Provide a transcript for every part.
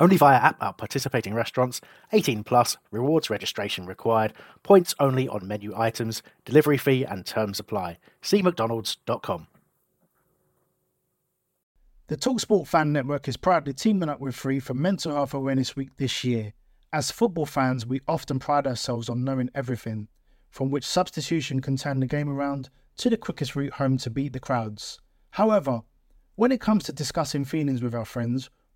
Only via app at participating restaurants. 18 plus. Rewards registration required. Points only on menu items. Delivery fee and terms apply. See mcdonalds.com. The Talksport Fan Network is proudly teaming up with Free for Mental Health Awareness Week this year. As football fans, we often pride ourselves on knowing everything, from which substitution can turn the game around to the quickest route home to beat the crowds. However, when it comes to discussing feelings with our friends,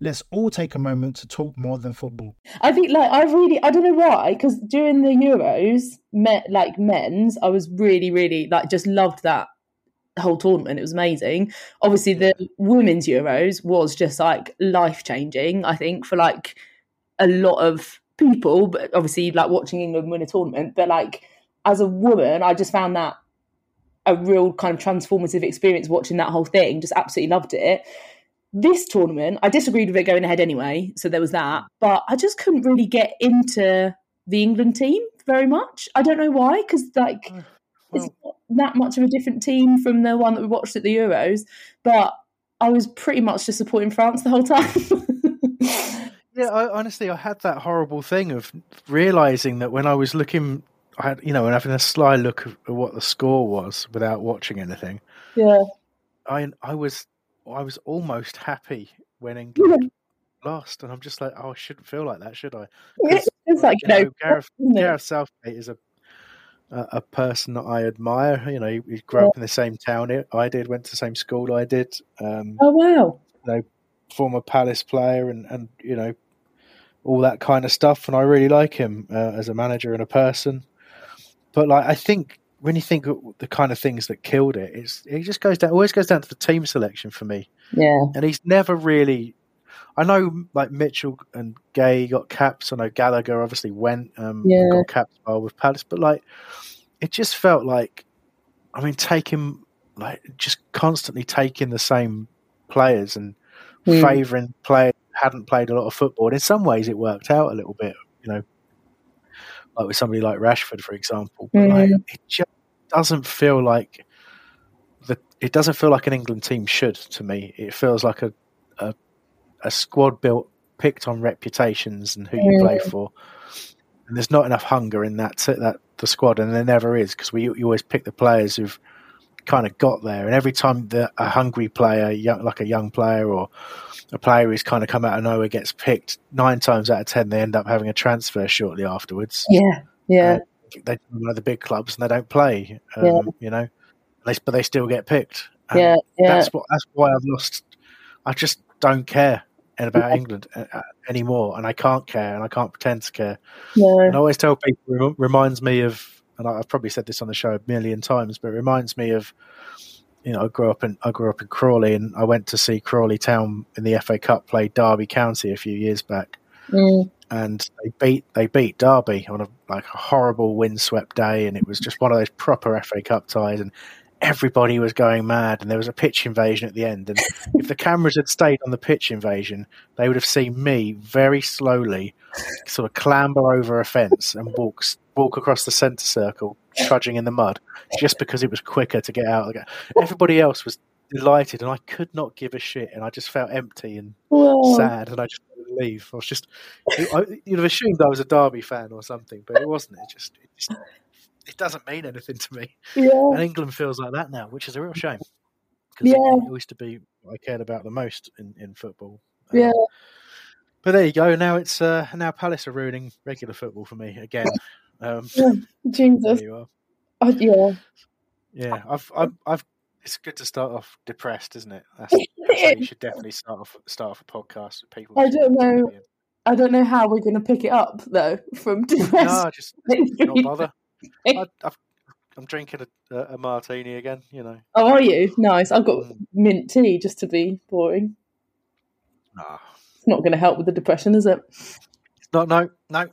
Let's all take a moment to talk more than football. I think, like, I really, I don't know why, because during the Euros, met like men's, I was really, really like just loved that whole tournament. It was amazing. Obviously, the women's Euros was just like life changing. I think for like a lot of people, but obviously like watching England win a tournament. But like as a woman, I just found that a real kind of transformative experience watching that whole thing. Just absolutely loved it. This tournament, I disagreed with it going ahead anyway, so there was that. But I just couldn't really get into the England team very much. I don't know why, because like uh, well, it's not that much of a different team from the one that we watched at the Euros. But I was pretty much just supporting France the whole time. Yeah, I, honestly, I had that horrible thing of realizing that when I was looking, I had, you know, and having a sly look at what the score was without watching anything. yeah. I I was I was almost happy when England lost, and I'm just like, oh, I shouldn't feel like that, should I? It's like, you know, Gareth? Gareth Southgate is a, a a person that I admire. You know, he, he grew up in the same town I- I did, went to the same school I did. Um, Oh wow. You know, former Palace player, and and you know, all that kind of stuff. And I really like him uh, as a manager and a person. But like, I think when you think of the kind of things that killed it, it's it just goes down. Always goes down to the team selection for me. Yeah. And he's never really. I know, like Mitchell and Guéhi got caps. I know Gallagher obviously went um, and Yeah. got caps as well with Palace, but like, it just felt like, I mean, taking like just constantly taking the same players and Hmm. favouring players hadn't played a lot of football. And in some ways, it worked out a little bit, you know, like with somebody like Rashford, for example. But like, Mm. it just doesn't feel like the. It doesn't feel like an England team should to me. It feels like a a, a squad built picked on reputations and who you play for. And there's not enough hunger in that that the squad, and there never is because we you always pick the players who've kind of got there. And every time that a hungry player, young, like a young player or a player who's kind of come out of nowhere gets picked, nine times out of ten they end up having a transfer shortly afterwards. Yeah. Yeah. Uh, they one of the big clubs and they don't play. Um, Yeah. You know, they, but they still get picked. And yeah. Yeah. That's what. That's why I've lost. I just don't care about England uh, uh, anymore, and I can't care, and I can't pretend to care. Yeah. And I always tell people reminds me of, and I- I've probably said this on the show a million times, but it reminds me of, you know, I grew up in I grew up in Crawley, and I went to see Crawley Town in the FA Cup play Derby County a few years back, Mm. and they beat they beat Derby on a like a horrible windswept day, and it was just one of those proper FA Cup ties, and everybody was going mad, and there was a pitch invasion at the end, and if the cameras had stayed on the pitch invasion, they would have seen me very slowly sort of clamber over a fence and walk walk across the centre circle, trudging in the mud, just because it was quicker to get out. of the ga- Everybody else was delighted, and I could not give a shit, and I just felt empty and Well, sad, and I just wanted to leave. I was just, I, you'd have assumed I was a Derby fan or something, but it wasn't. It just, it just, it doesn't mean anything to me. yeah. And England feels like that now, which is a real shame. Because Yeah. it, it used to be what I cared about the most in, in football. Um, Yeah. But there you go. Now it's uh, now Palace are ruining regular football for me again. Um, Jesus. you are. Oh, yeah. Yeah, I've, I've, I've. It's good to start off depressed, isn't it? That's, that's you should definitely start off start off a podcast with people. I don't know. I don't know how we're going to pick it up though from depressed. No, just not bother. I, I've, I'm drinking a, a, martini again. You know. Oh, are you? Nice. I've got mm. mint tea just to be boring. Nah. It's not going to help with the depression, is it? It's not. No, no.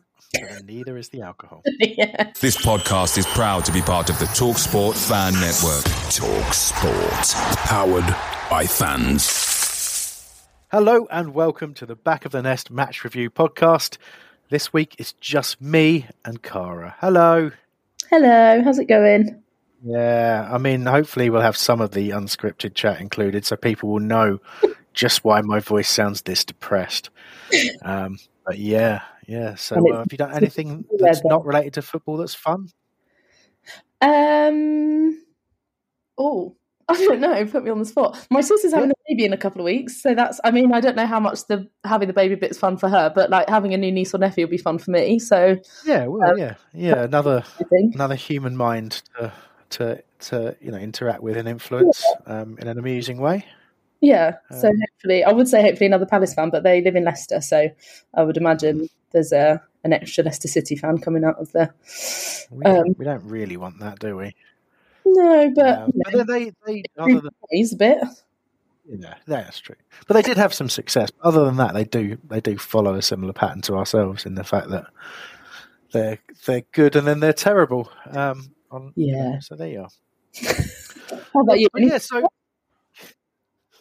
Neither is the alcohol. yeah. This podcast is proud to be part of the Talk Sport Fan Network. Talk Sport, powered by fans. Hello and welcome to the Back of the Nest Match Review podcast. This week it's just me and Cara. Hello. Hello, how's it going? Yeah, I mean, hopefully we'll have some of the unscripted chat included so people will know just why my voice sounds this depressed. Um, but yeah, yeah. So uh, have you done anything that's not related to football that's fun? Um. Oh, I don't know. Put me on the spot. My sister's having yeah. a baby in a couple of weeks, so that's. I mean, I don't know how much the having the baby bit's fun for her, but like having a new niece or nephew will be fun for me. So yeah, well, um, yeah, yeah. Another another human mind to to to you know interact with and influence yeah. um, in an amusing way. Yeah. So um, hopefully, I would say hopefully another Palace fan, but they live in Leicester, so I would imagine there's a an extra Leicester City fan coming out of there. We, don't, um, we don't really want that, do we? No, but, um, but they, they, other than, a bit. Yeah, that's true. But they did have some success. Other than that, they do they do follow a similar pattern to ourselves in the fact that they're they're good and then they're terrible. Um, on, yeah. So there you are. How about you? But yeah. So,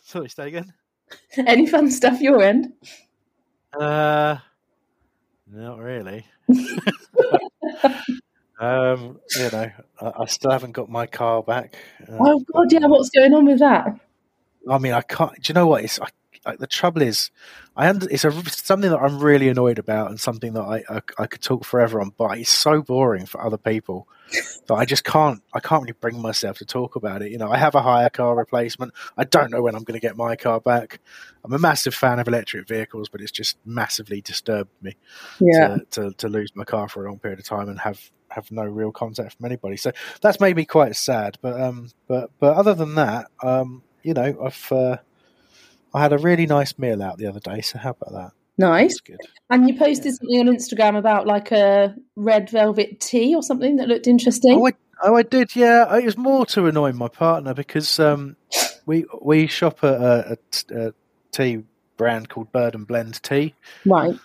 sorry, stay again. Any fun stuff your end? Uh, not really. Um, you know, I, I, still haven't got my car back. Uh, oh God, yeah. What's going on with that? I mean, I can't. Do you know what? It's I, I, the trouble is, I under, it's a, something that I'm really annoyed about, and something that I, I, I could talk forever on. But it's so boring for other people that I just can't. I can't really bring myself to talk about it. You know, I have a hire car replacement. I don't know when I'm going to get my car back. I'm a massive fan of electric vehicles, but it's just massively disturbed me yeah. to, to, to lose my car for a long period of time and have have no real contact from anybody. So that's made me quite sad. But um, but but other than that, um, you know, I've uh, I had a really nice meal out the other day. So how about that? Nice. good. And you posted yeah. something on Instagram about like a red velvet tea or something that looked interesting. Oh, I, oh, I did. Yeah, it was more to annoy my partner because um, we we shop at a, a, a tea brand called Bird and Blend Tea. Right.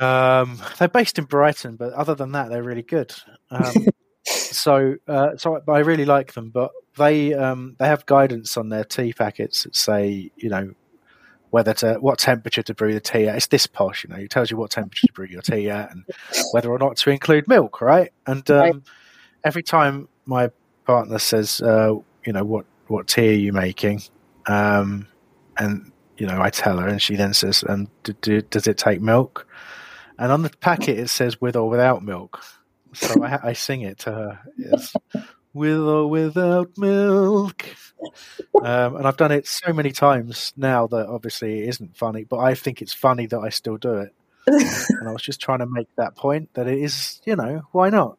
Um, they're based in Brighton, but other than that, they're really good. Um, so, uh, so I really like them, but they um, they have guidance on their tea packets that say, you know, whether to what temperature to brew the tea at. It's this posh, you know. It tells you what temperature to brew your tea at, and whether or not to include milk, right? And um, right. every time my partner says, uh, you know, what what tea are you making, um, and you know, I tell her, and she then says, "And does it take milk?" and on the packet it says with or without milk. So I, I sing it to her. Yes, with or without milk. Um, and I've done it so many times now that obviously it isn't funny, but I think it's funny that I still do it. and I was just trying to make that point that it is, you know, why not?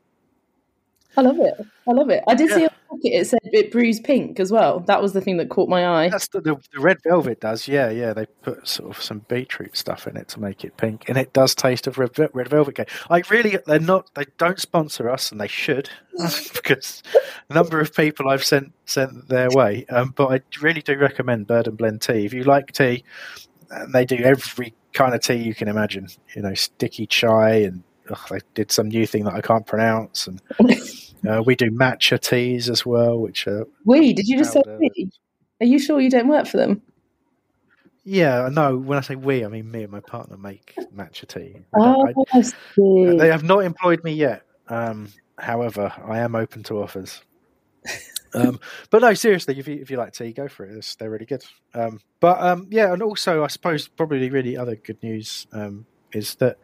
I love it. I love it. I did yeah. see a pocket. It said it brews pink as well. That was the thing that caught my eye. That's the, the, the, red velvet does. Yeah, yeah. They put sort of some beetroot stuff in it to make it pink, and it does taste of red, red velvet cake. Like really, they're not. They don't sponsor us, and they should, because a number of people I've sent sent their way. Um, but I really do recommend Bird and Blend tea if you like tea. And they do every kind of tea you can imagine. You know, sticky chai and ugh, they did some new thing that I can't pronounce, and uh, we do matcha teas as well, which are we. Did you just say we? Are you sure you don't work for them? Yeah, no. When I say we, I mean me and my partner make matcha tea. Oh, I, I they have not employed me yet. Um, however, I am open to offers. um, but no, seriously, if you, if you like tea, go for it. It's, they're really good. Um, but um, yeah, and also, I suppose probably really other good news um, is that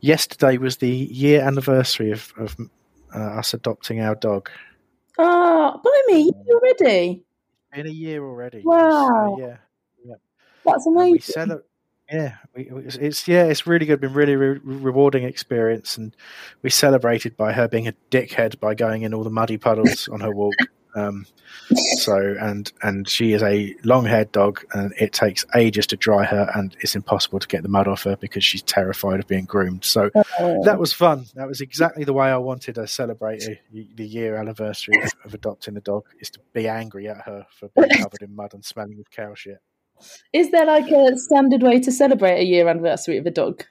yesterday was the year anniversary of, of uh, us adopting our dog. Oh, blimey, already? In a year already. Wow. So, yeah. yeah. That's amazing. we cele- yeah, we, it's, it's, yeah, it's really good. Been really re- rewarding experience, and we celebrated by her being a dickhead by going in all the muddy puddles on her walk. Um, so and and she is a long-haired dog, and it takes ages to dry her, and it's impossible to get the mud off her because she's terrified of being groomed. So Oh. that was fun. That was exactly the way I wanted to celebrate a, the year anniversary of, of adopting a dog. Is to be angry at her for being covered in mud and smelling of cow shit. Is there like a standard way to celebrate a year anniversary of a dog?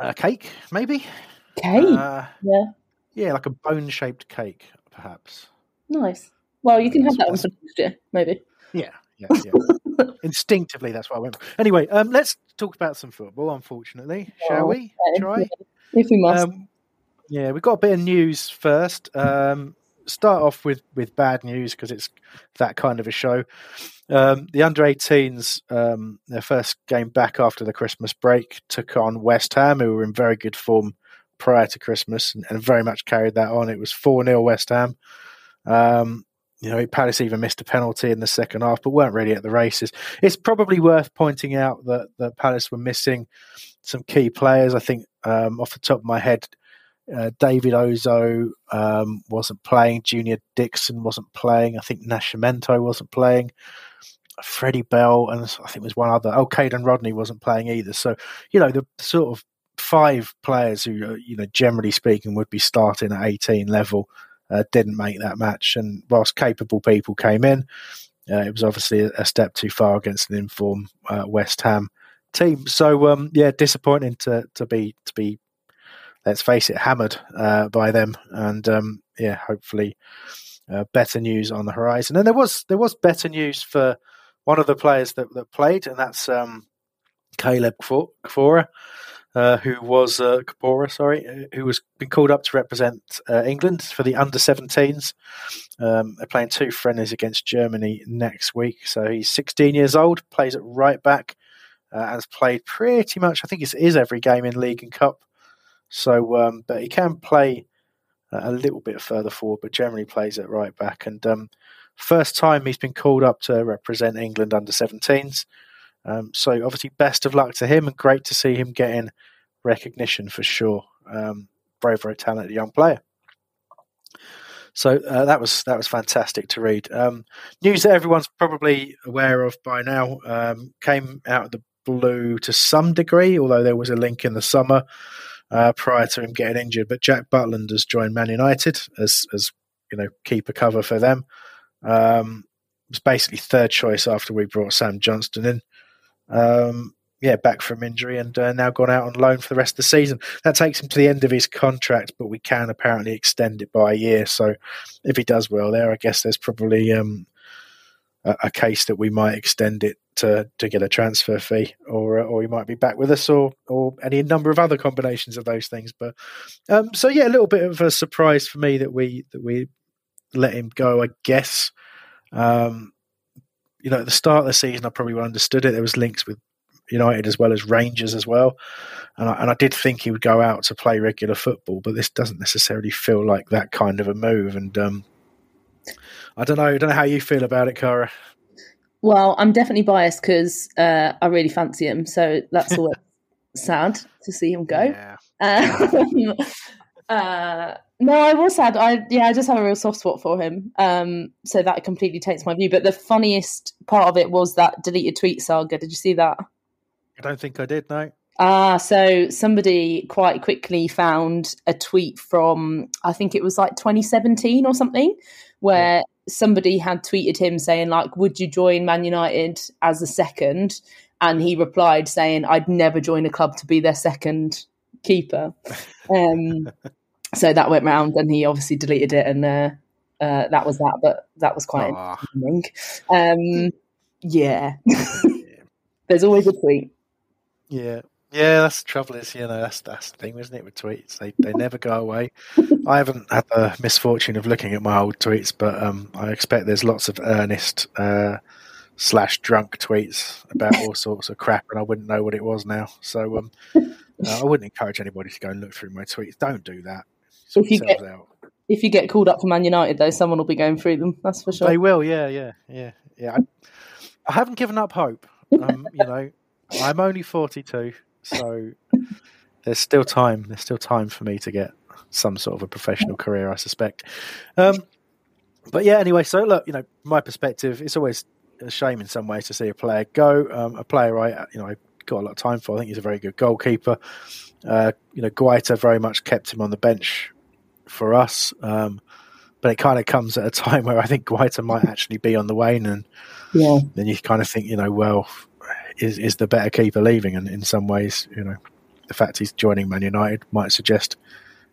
A cake, maybe. Cake. Uh, yeah. yeah, like a bone-shaped cake, perhaps. Nice. Well, you can have that one for next year, maybe. Yeah, yeah, yeah. Instinctively, that's what I went. For. Anyway, um, let's talk about some football. Unfortunately, shall we? Okay, Try. yeah. If we must. Um, yeah, we've got a bit of news first. Um, start off with, with bad news because it's that kind of a show. Um, the under 18s, um, their first game back after the Christmas break, took on West Ham, who were in very good form prior to Christmas and, and very much carried that on. It was 4 0 West Ham. Um, you know, Palace even missed a penalty in the second half, but weren't really at the races. It's probably worth pointing out that, that Palace were missing some key players. I think um, off the top of my head, uh, David Ozoh um, wasn't playing. Junior Dixon wasn't playing. I think Nascimento wasn't playing. Freddie Bell and I think there's one other. Oh, Kaden Rodney wasn't playing either. So you know the sort of five players who uh, you know generally speaking would be starting at 18 level uh, didn't make that match. And whilst capable people came in, uh, it was obviously a, step too far against an informed uh, West Ham team. So um, yeah, disappointing to to be to be let's face it hammered uh, by them. And um, yeah, hopefully uh, better news on the horizon. And there was there was better news for one of the players that, that played, and that's um, Caleb Kfora. Uh, who was uh, Kapora, sorry, uh, who was been called up to represent uh, England for the under 17s. Um, they're playing two friendlies against Germany next week. So he's 16 years old, plays at right back, uh, has played pretty much, I think it is every game in League and Cup. So, um, but he can play a little bit further forward, but generally plays at right back. And um, first time he's been called up to represent England under 17s. Um, so obviously, best of luck to him, and great to see him getting recognition for sure. Um, very, very talented young player. So uh, that was that was fantastic to read. Um, news that everyone's probably aware of by now um, came out of the blue to some degree, although there was a link in the summer uh, prior to him getting injured. But Jack Butland has joined Man United as as you know keeper cover for them. Um, was basically third choice after we brought Sam Johnstone in. Um, yeah, back from injury and uh, now gone out on loan for the rest of the season. That takes him to the end of his contract, but we can apparently extend it by a year. So if he does well there, I guess there's probably um, a, a, case that we might extend it to to get a transfer fee, or uh, or he might be back with us, or or any number of other combinations of those things. But um, so yeah, a little bit of a surprise for me that we that we let him go. I guess. Um, you know, at the start of the season, I probably understood it. There was links with United as well as Rangers as well, and I, and I did think he would go out to play regular football, but this doesn't necessarily feel like that kind of a move. And um, I don't know, I don't know how you feel about it, Cara. Well, I'm definitely biased because uh, I really fancy him, so that's always sad to see him go. Yeah. Um, uh, no, I was sad. I yeah, I just have a real soft spot for him. Um, so that completely takes my view. But the funniest part of it was that deleted tweet saga. Did you see that? I don't think I did. No. Ah, so somebody quite quickly found a tweet from I think it was like 2017 or something, where yeah. somebody had tweeted him saying like, "Would you join Man United as a second? And he replied saying, "I'd never join a club to be their second keeper." Um, so that went round, and he obviously deleted it, and uh, uh, that was that. But that was quite Aw. interesting. Um, yeah, there's always a tweet. Yeah. Yeah, that's the trouble is, you know, that's that's the thing, isn't it, with tweets? They they never go away. I haven't had the misfortune of looking at my old tweets, but um, I expect there's lots of earnest uh, slash drunk tweets about all sorts of crap, and I wouldn't know what it was now. So um, uh, I wouldn't encourage anybody to go and look through my tweets. Don't do that. Sort If you get- out. If you get called up for Man United, though, someone will be going through them. That's for sure. They will, yeah, yeah, yeah, yeah. I, I haven't given up hope. Um, you know, I'm only 42, so there's still time. There's still time for me to get some sort of a professional career, I suspect. Um, but yeah, anyway, so look, you know, my perspective, it's always a shame in some ways to see a player go. Um, a player I, you know, I got a lot of time for. I think he's a very good goalkeeper. Uh, you know, Guaita very much kept him on the bench for us. Um, but it kind of comes at a time where I think Guaita might actually be on the wane, and Yeah. then you kind of think, you know, well, is is the better keeper leaving? And in some ways, you know, the fact he's joining Man United might suggest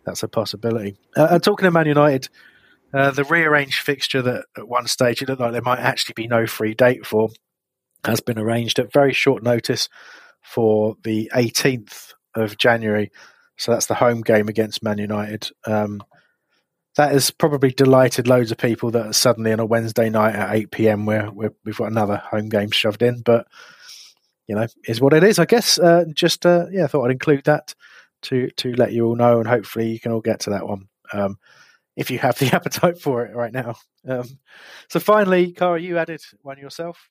that's a possibility. Uh, and talking of Man United, uh, the rearranged fixture that at one stage it looked like there might actually be no free date for has been arranged at very short notice for the 18th of January. So that's the home game against Man United. Um, that has probably delighted loads of people that suddenly on a Wednesday night at 8 p.m. Where, where we've got another home game shoved in. But, you know, is what it is, I guess. Uh, just, uh, yeah, I thought I'd include that to, to let you all know, and hopefully you can all get to that one. Um, if you have the appetite for it right now. Um, so finally, Cara, you added one yourself.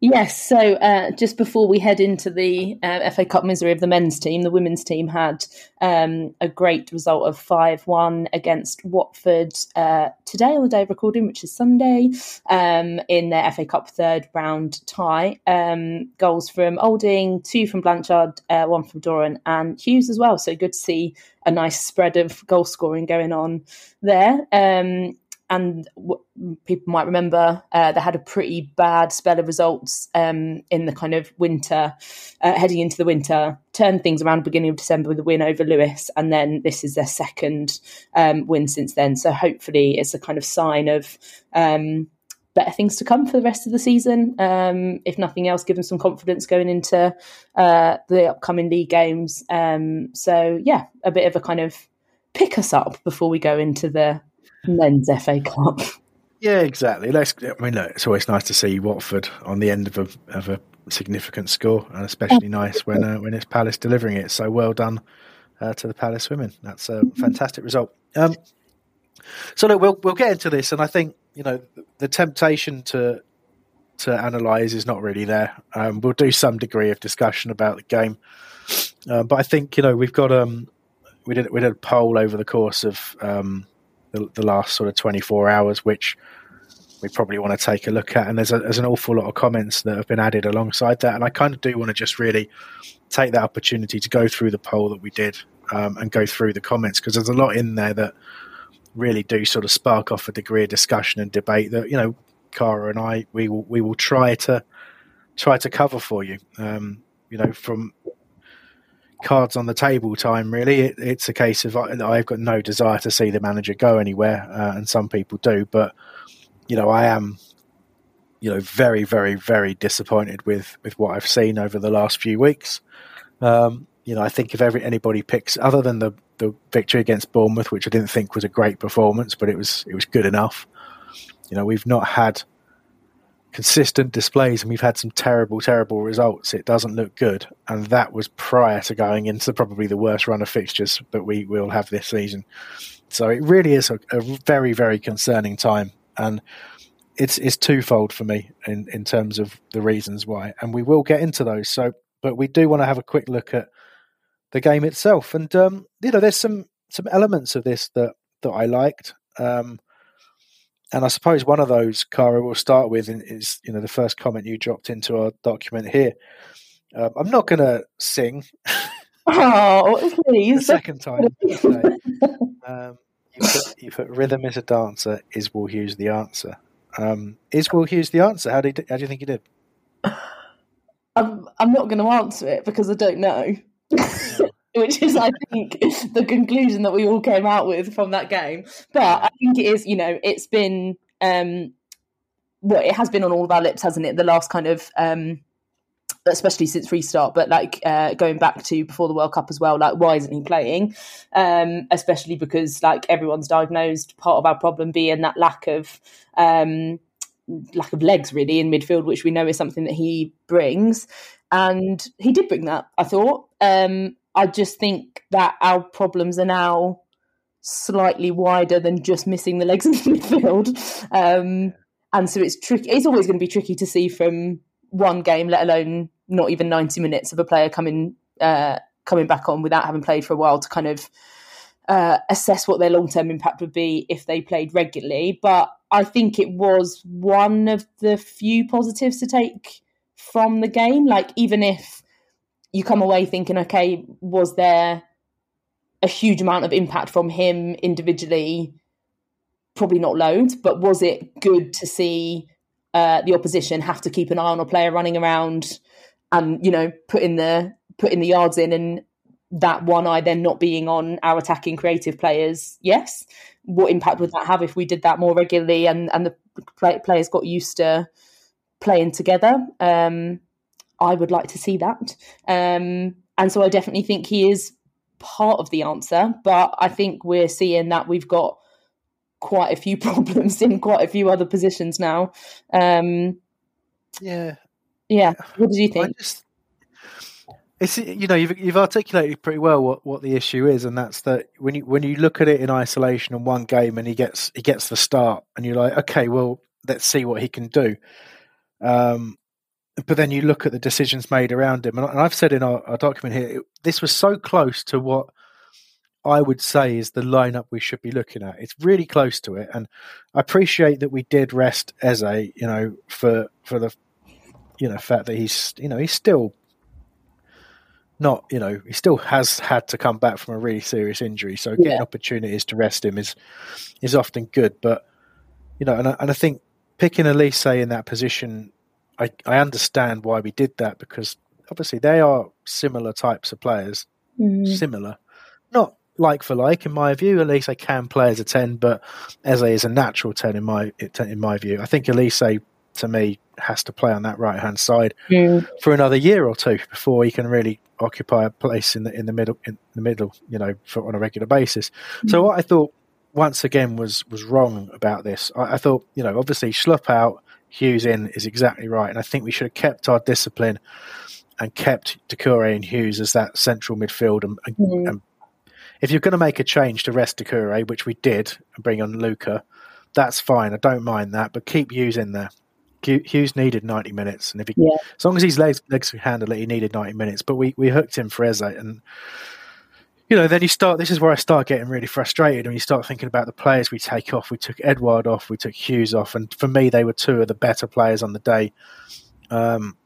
Yes, so uh, just before we head into the uh, FA Cup misery of the men's team, the women's team had um, a great result of 5 1 against Watford uh, today on the day of recording, which is Sunday, um, in their FA Cup third round tie. Um, goals from Olding, two from Blanchard, uh, one from Doran, and Hughes as well. So good to see a nice spread of goal scoring going on there. Um, and people might remember uh, they had a pretty bad spell of results um, in the kind of winter, uh, heading into the winter. Turned things around beginning of December with a win over Lewes, and then this is their second um, win since then. So hopefully, it's a kind of sign of. Um, better things to come for the rest of the season. Um, if nothing else, give them some confidence going into uh, the upcoming league games. Um, so yeah, a bit of a kind of pick us up before we go into the men's FA Cup. Yeah, exactly. Let's. I mean, look, it's always nice to see Watford on the end of a of a significant score, and especially nice when uh, when it's Palace delivering it. So well done uh, to the Palace women. That's a fantastic result. Um, so look, we'll we'll get into this, and I think you know the temptation to to analyse is not really there. Um, we'll do some degree of discussion about the game, uh, but I think you know we've got um we did we did a poll over the course of um, the, the last sort of 24 hours, which we probably want to take a look at. And there's, a, there's an awful lot of comments that have been added alongside that. And I kind of do want to just really take that opportunity to go through the poll that we did um, and go through the comments because there's a lot in there that really do sort of spark off a degree of discussion and debate that, you know, Cara and I, we will, we will try to try to cover for you. Um, you know, from cards on the table time, really. It, it's a case of I, I've got no desire to see the manager go anywhere, uh, and some people do. But you know, I am, you know, very, very, very disappointed with with what I've seen over the last few weeks. Um, you know, I think if every anybody picks, other than the the victory against Bournemouth, which I didn't think was a great performance, but it was it was good enough. You know, we've not had consistent displays and we've had some terrible, terrible results. It doesn't look good. And that was prior to going into probably the worst run of fixtures that we will have this season. So it really is a, a very, very concerning time. And it's it's twofold for me in, in terms of the reasons why. And we will get into those. So but we do want to have a quick look at the game itself. And um, you know, there's some some elements of this that that I liked. Um, and I suppose one of those, Cara, we'll start with is you know the first comment you dropped into our document here. Um, I'm not going to sing. Oh, the please. second time. Um, you, put, you put rhythm is a dancer. Is Will Hughes the answer? Um, is Will Hughes the answer? How do you, how do you think he did? I'm, I'm not going to answer it because I don't know. Which is, I think, the conclusion that we all came out with from that game. But I think it is, you know, it's been, um, well, it has been on all of our lips, hasn't it? The last kind of, um, especially since restart, but like uh, going back to before the World Cup as well, like why isn't he playing? Um, especially because like everyone's diagnosed part of our problem being that lack of um, lack of legs really in midfield, which we know is something that he brings, and he did bring that. I thought. Um, I just think that our problems are now slightly wider than just missing the legs in the midfield. Um, and so it's tricky. It's always going to be tricky to see from one game, let alone not even ninety minutes of a player coming uh, coming back on without having played for a while to kind of uh, assess what their long term impact would be if they played regularly. But I think it was one of the few positives to take from the game. Like, even if you come away thinking, okay, was there a huge amount of impact from him individually? Probably not loads, but was it good to see uh, the opposition have to keep an eye on a player running around and you know putting the putting the yards in and that one eye then not being on our attacking creative players? Yes. What impact would that have if we did that more regularly and and the play, players got used to playing together? Um, i would like to see that. Um, and so i definitely think he is part of the answer but i think we're seeing that we've got quite a few problems in quite a few other positions now. Um, yeah. yeah. What did you think? just, it's you know you've you've articulated pretty well what, what the issue is, and that's that when you when you look at it in isolation in one game and he gets he gets the start, and you're like, okay, well, let's see what he can do. Um, but then you look at the decisions made around him, and I've said in our, our document here, this was so close to what I would say is the lineup we should be looking at. It's really close to it, and I appreciate that we did rest Eze, you know, for for the you know fact that he's you know he's still not, you know, he still has had to come back from a really serious injury. So getting yeah. opportunities to rest him is is often good. But you know, and I, and I think picking Olise in that position, I I understand why we did that because obviously they are similar types of players, mm. similar, not like for like in my view. Olise can play as a ten, but Eze is a natural ten in my in my view. I think Olise to me has to play on that right hand side mm. for another year or two before he can really occupy a place in the in the middle in the middle, you know, for, on a regular basis. Mm. So what I thought once again was was wrong about this. I, I thought, you know, obviously Schlupp out, Hughes in is exactly right, and I think we should have kept our discipline and kept Doucouré and Hughes as that central midfield. And, mm. and if you're going to make a change to rest Doucouré, which we did, and bring on Luka, that's fine. I don't mind that, but keep Hughes in there. Hughes needed 90 minutes, and if he, yeah. as long as his legs legs could handle it, he needed 90 minutes. But we, we hooked him for Eze, and you know, then you start. This is where I start getting really frustrated, and you start thinking about the players we take off. We took Edouard off, we took Hughes off, and for me, they were two of the better players on the day. Um,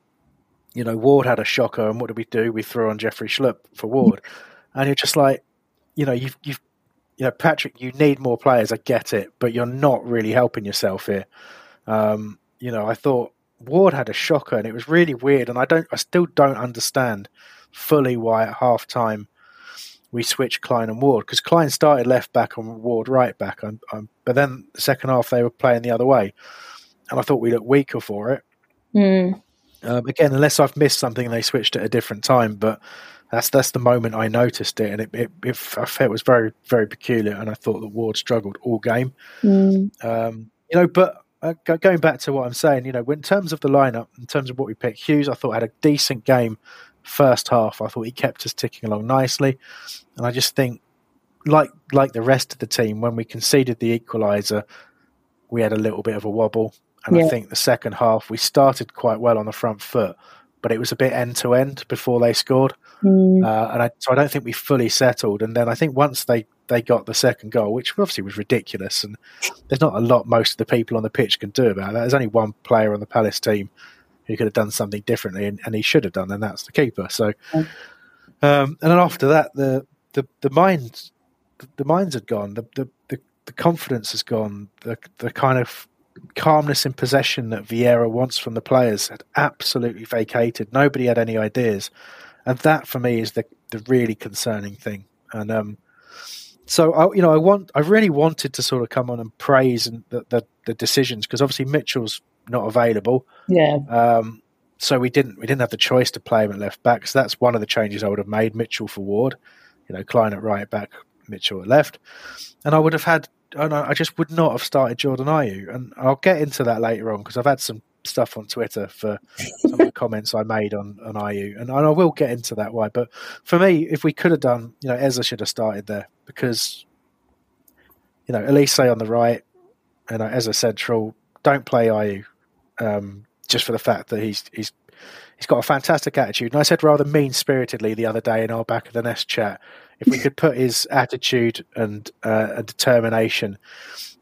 you know, Ward had a shocker, and what did we do? We threw on Jeffrey Schlupp for Ward, and you're just like, you know, you've you've you know, Patrick, you need more players. I get it, but you're not really helping yourself here. Um, you know, I thought Ward had a shocker, and it was really weird. And I don't, I still don't understand fully why at half time we switched Klein and Ward because Klein started left back and Ward right back. I'm, I'm, but then the second half they were playing the other way, and I thought we looked weaker for it. Mm. Um, again, unless I've missed something, they switched at a different time. But that's that's the moment I noticed it, and it, it, it I felt it was very very peculiar, and I thought that Ward struggled all game. Mm. Um, you know, but uh, going back to what I'm saying, you know, in terms of the lineup, in terms of what we picked, Hughes, I thought had a decent game first half. I thought he kept us ticking along nicely, and I just think, like like the rest of the team, when we conceded the equaliser, we had a little bit of a wobble, and yeah. I think the second half we started quite well on the front foot, but it was a bit end to end before they scored, mm. uh, and I, so I don't think we fully settled. And then I think once they they got the second goal, which obviously was ridiculous. And there's not a lot most of the people on the pitch can do about that. There's only one player on the Palace team who could have done something differently, and, and he should have done, and that's the keeper. So, um, and then after that, the the the mind the minds had gone, the the the, the confidence has gone, the the kind of calmness in possession that Vieira wants from the players had absolutely vacated. Nobody had any ideas, and that for me is the the really concerning thing. And um, so I, you know, I want, I really wanted to sort of come on and praise and the, the, the decisions because obviously Mitchell's not available. Yeah. Um, so we didn't, we didn't have the choice to play him at left back. So that's one of the changes I would have made. Mitchell for Ward, you know, Klein at right back, Mitchell at left, and I would have had. And I just would not have started Jordan Ayew, and I'll get into that later on because I've had some stuff on Twitter for some of the comments I made on on Ayew, and, and I will get into that why. But for me, if we could have done, you know, Ezra should have started there because you know Olise on the right, and as a central, don't play Ayew um, just for the fact that he's he's he's got a fantastic attitude. And I said rather mean spiritedly the other day in our back of the nest chat, if we could put his attitude and uh, and determination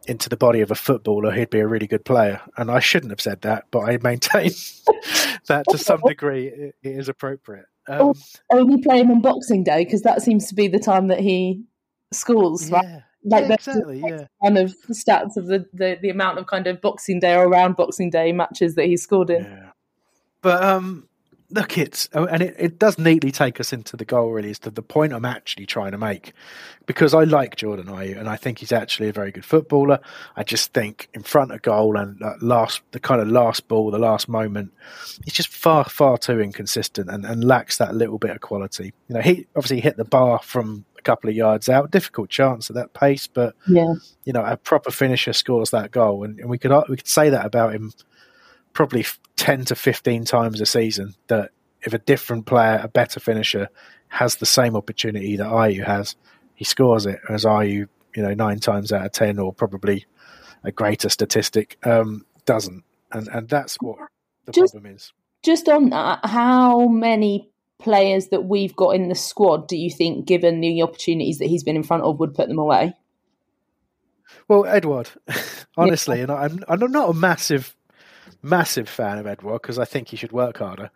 into the body of a footballer, he'd be a really good player. And I shouldn't have said that, but I maintain that to some degree it, it is appropriate. Um, Only play him on Boxing Day because that seems to be the time that he scores. Right? Like yeah, exactly. Yeah, one of the stats of the, the the amount of kind of Boxing Day or around Boxing Day matches that he scored in. yeah. But um, look, it's oh, and it, it does neatly take us into the goal. Really, is to the point I'm actually trying to make, because I like Jordan Ayew and I think he's actually a very good footballer. I just think in front of goal and uh, last the kind of last ball, the last moment, he's just far far too inconsistent and, and lacks that little bit of quality. You know, he obviously hit the bar from a couple of yards out, difficult chance at that pace, but Yeah, you know, a proper finisher scores that goal, and, and we could uh, we could say that about him probably ten to fifteen times a season. That if a different player, a better finisher, has the same opportunity that Ayew has, he scores it. As Ayew, you know, nine times out of ten, or probably a greater statistic, um, doesn't, and and that's what the Just- problem is. just on that, how many players that we've got in the squad do you think, given the opportunities that he's been in front of, would put them away? Well, Edouard, honestly, and I'm I'm not a massive, massive fan of Edouard because I think he should work harder.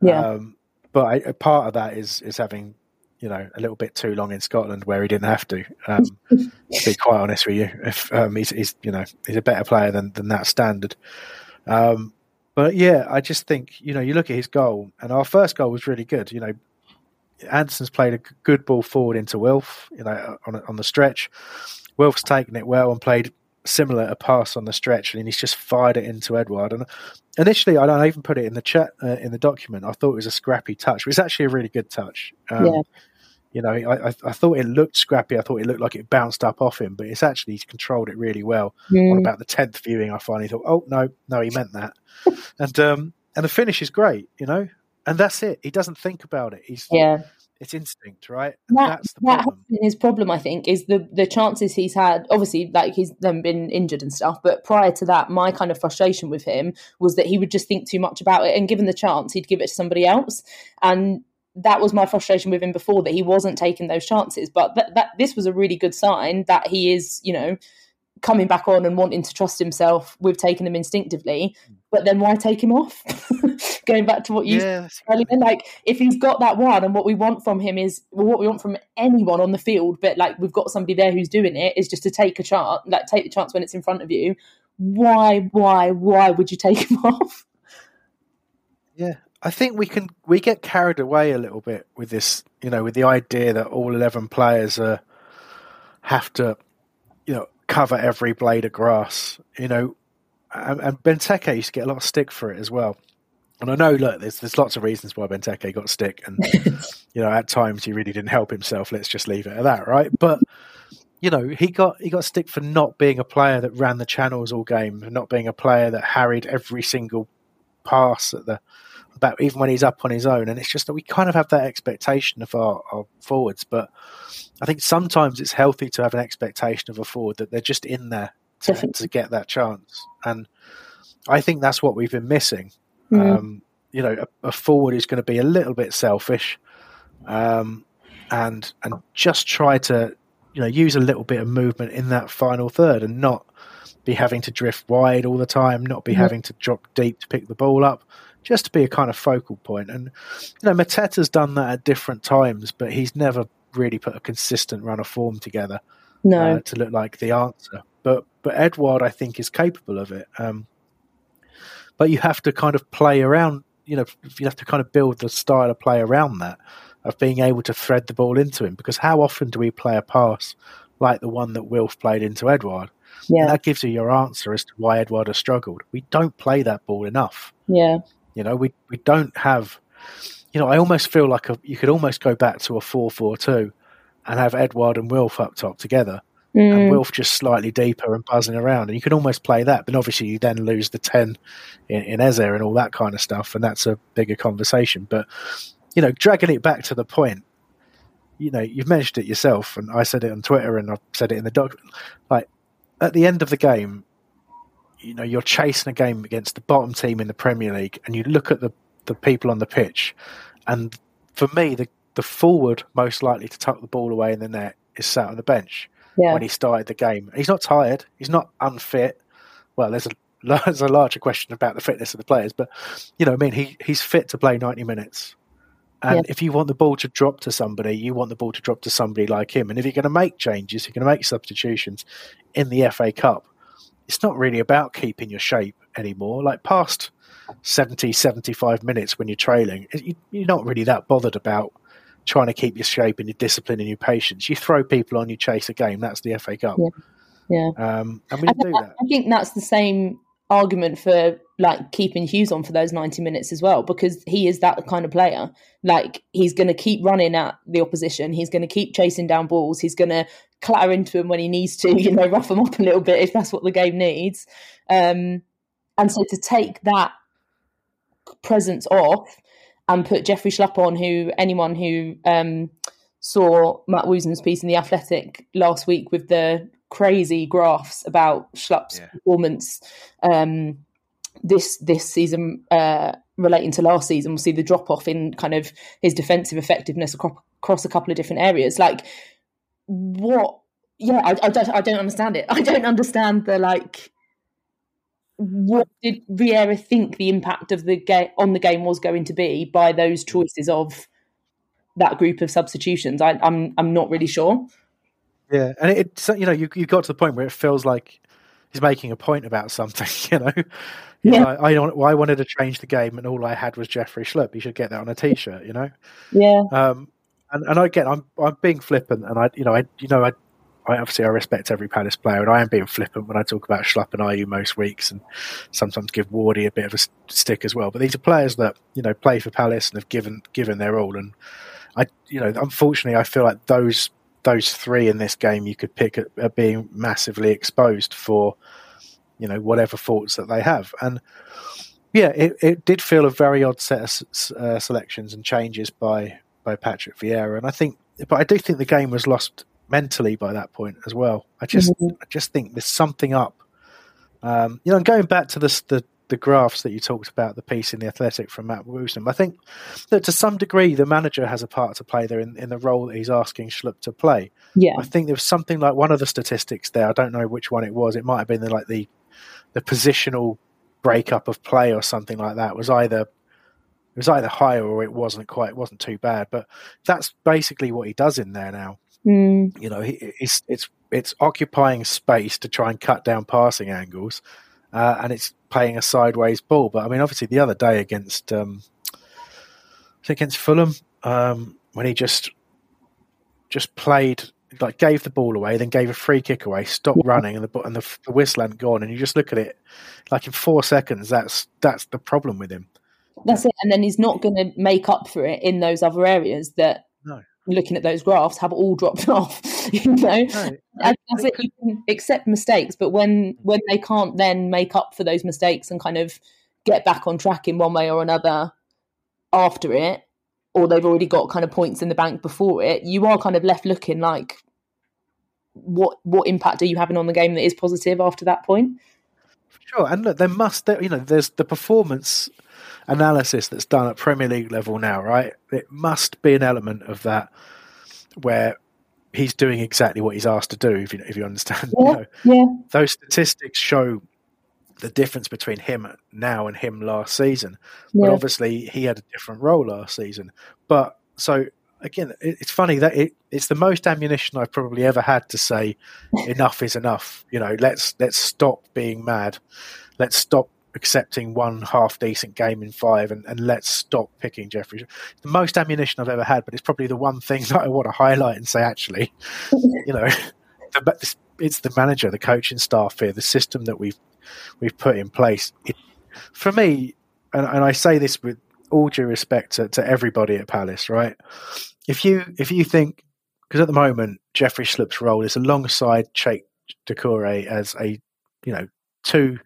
Yeah, Um, but I, a part of that is is having you know a little bit too long in Scotland where he didn't have to. Um, to be quite honest with you, if um, he's, he's you know he's a better player than than that standard. Um, but yeah, I just think you know you look at his goal, and our first goal was really good. You know, Anderson's played a good ball forward into Wilf. You know, on on the stretch, Wilf's taken it well and played similar a pass on the stretch, and he's just fired it into Edouard. And initially, I, don't even put it in the chat uh, in the document. I thought it was a scrappy touch. It was actually a really good touch. Um, Yeah. You know, I, I, thought it looked scrappy. I thought it looked like it bounced up off him, but it's actually he's controlled it really well. On Mm, about the tenth viewing, I finally thought, oh no, no, he meant that. and um, and the finish is great. You know, and that's it. He doesn't think about it. He's yeah. it's instinct, right? That, that's the that his problem, I think, is the the chances he's had. Obviously, like he's then been injured and stuff, but prior to that, my kind of frustration with him was that he would just think too much about it, and given the chance, he'd give it to somebody else, and that was my frustration with him before that he wasn't taking those chances. But that, that this was a really good sign that he is, you know, coming back on and wanting to trust himself with taking them instinctively. Hmm. But then why take him off? Going back to what you Yeah, earlier. Like if he's got that one, and what we want from him is well, what we want from anyone on the field, but like we've got somebody there who's doing it, is just to take a chance, like take the chance when it's in front of you. Why, why, why would you take him off? Yeah, I think we can we get carried away a little bit with this, you know, with the idea that all eleven players uh, have to, you know, cover every blade of grass. You know, and, and Benteke used to get a lot of stick for it as well. And I know, look, there's there's lots of reasons why Benteke got stick, and you know, at times he really didn't help himself. Let's just leave it at that, right? But you know, he got he got stick for not being a player that ran the channels all game, not being a player that harried every single pass at the about even when he's up on his own. And it's just that we kind of have that expectation of our, our forwards. But I think sometimes it's healthy to have an expectation of a forward that they're just in there to, to get that chance. And I think that's what we've been missing. Mm. Um, you know, a, a forward is going to be a little bit selfish, um, and and just try to you know use a little bit of movement in that final third, and not be having to drift wide all the time, not be Mhm. having to drop deep to pick the ball up, just to be a kind of focal point. And you know, Mateta's done that at different times, but he's never really put a consistent run of form together No, uh, to look like the answer. But but Edouard, I think, is capable of it. Um, but you have to kind of play around. You know, you have to kind of build the style of play around that of being able to thread the ball into him. Because how often do we play a pass like the one that Wilf played into Edouard? And yeah, that gives you your answer as to why Edouard has struggled. We don't play that ball enough. yeah, You know, we we don't have. You know, I almost feel like a, you could almost go back to a four-four-two and have Edouard and Wilf up top together and Mm, Wilf just slightly deeper and buzzing around. And you can almost play that, but obviously you then lose the 10 in, in Eze and all that kind of stuff, and that's a bigger conversation. But, you know, dragging it back to the point, you know, you've mentioned it yourself, and I said it on Twitter and I've said it in the doc. Like, at the end of the game, you know, you're chasing a game against the bottom team in the Premier League, and you look at the, the people on the pitch, and for me, the the forward most likely to tuck the ball away in the net is sat on the bench Yeah. when he started the game. He's not tired. He's not unfit. Well, there's a there's a larger question about the fitness of the players, but you know, I mean, he he's fit to play 90 minutes. And Yeah. if you want the ball to drop to somebody, you want the ball to drop to somebody like him. And if you're going to make changes, you're going to make substitutions in the FA Cup. It's not really about keeping your shape anymore. Like past 70, 75 minutes when you're trailing, you- you're not really that bothered about trying to keep your shape and your discipline and your patience. You throw people on, you chase a game. That's the FA Cup. Yeah. Yeah. Um, and we I, do that. I think that's the same argument for like keeping Hughes on for those 90 minutes as well because he is that kind of player like he's going to keep running at the opposition he's going to keep chasing down balls he's going to clatter into him when he needs to you know rough him up a little bit if that's what the game needs um and so to take that presence off and put Jeffrey Schlupp on who anyone who um saw Matt Woosnam's piece in the Athletic last week with the crazy graphs about Schlupp's Yeah. performance um, this this season uh, relating to last season. We'll see the drop off in kind of his defensive effectiveness across, across a couple of different areas. Like what? Yeah, I, I don't I don't understand it. I don't understand the like. What did Vieira think the impact of the game on the game was going to be by those choices of that group of substitutions? I, I'm I'm not really sure. Yeah, and it, it's you know you you got to the point where it feels like he's making a point about something. You know, You Yeah. know, I, I don't. I wanted to change the game, and all I had was Jeffrey Schlupp. You should get that on a T-shirt. You know, Yeah, um, and and get I'm I'm being flippant, and I you know I you know I. I obviously I respect every Palace player, and I am being flippant when I talk about Schlupp and Ayew most weeks, and sometimes give Wardy a bit of a stick as well. But these are players that you know play for Palace and have given given their all, and I you know unfortunately I feel like those those three in this game you could pick are, being massively exposed for you know whatever faults that they have, and yeah, it, it did feel a very odd set of uh, selections and changes by by Patrick Vieira, and I think, but I do think the game was lost mentally by that point as well. I just I just think there's something up. Um, you know, and going back to this, the the graphs that you talked about, the piece in the Athletic from Matt Woosnam, I think that to some degree the manager has a part to play there in, in the role that he's asking Schlupp to play. yeah, I think there was something like one of the statistics there. I don't know which one it was. It might have been the, like the the positional breakup of play or something like that. Was either it was either higher or it wasn't quite. It wasn't too bad. But that's basically what he does in there now. Mm, You know, he, it's it's it's occupying space to try and cut down passing angles, uh, and it's playing a sideways ball. But I mean, obviously, the other day against um, against Fulham, um, when he just just played like gave the ball away, then gave a free kick away, stopped running, and the and the, the whistle hadn't gone, and you just look at it like in four seconds. That's that's the problem with him. That's it. And then he's not going to make up for it in those other areas that, No. looking at those graphs, have all dropped off. you know, No, And that's it. You can accept mistakes, but when when they can't then make up for those mistakes and kind of get back on track in one way or another after it, or they've already got kind of points in the bank before it, you are kind of left looking like what what impact are you having on the game that is positive after that point? Sure, and look, there must, there, you know, there's the performance analysis that's done at Premier League level now, right? It must be an element of that where he's doing exactly what he's asked to do. If you if you understand, you Yeah. know, Yeah, those statistics show the difference between him now and him last season. But obviously, he had a different role last season. But so again, it, it's funny that it, it's the most ammunition I've probably ever had to say enough is enough. You know, let's let's stop being mad. Let's stop accepting one half decent game in five, and, and let's stop picking Jeffrey. The most ammunition I've ever had, but it's probably the one thing that I want to highlight and say actually, you know, the, it's the manager, the coaching staff here, the system that we've we've put in place. It, for me, and, and I say this with all due respect to, to everybody at Palace, right? If you if you think because at the moment Jeffrey Schlupp's role is alongside Cheick Doucouré as a you know two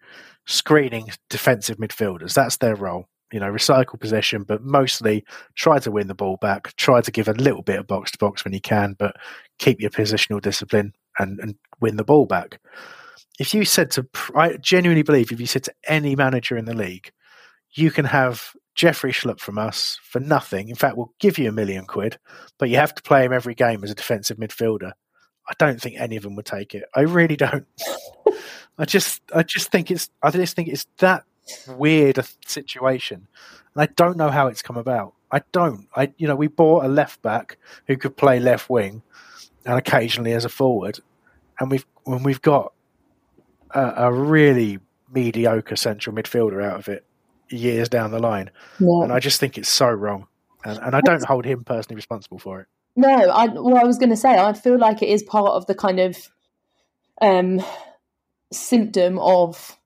screening defensive midfielders. That's their role. You know, recycle possession, but mostly try to win the ball back. Try to give a little bit of box to box when you can, but keep your positional discipline and, and win the ball back. If you said to, I genuinely believe, if you said to any manager in the league, you can have Jeffrey Schlupp from us for nothing. In fact, we'll give you a million quid, but you have to play him every game as a defensive midfielder. I don't think any of them would take it. I really don't. I just, I just think it's, I just think it's that weird a situation, and I don't know how it's come about. I don't. I, you know, we bought a left back who could play left wing, and occasionally as a forward, and we've when we've got a, a really mediocre central midfielder out of it years down the line, Yeah. and I just think it's so wrong, and, and I don't hold him personally responsible for it. No, I well, I was going to say I feel like it is part of the kind of um, symptom of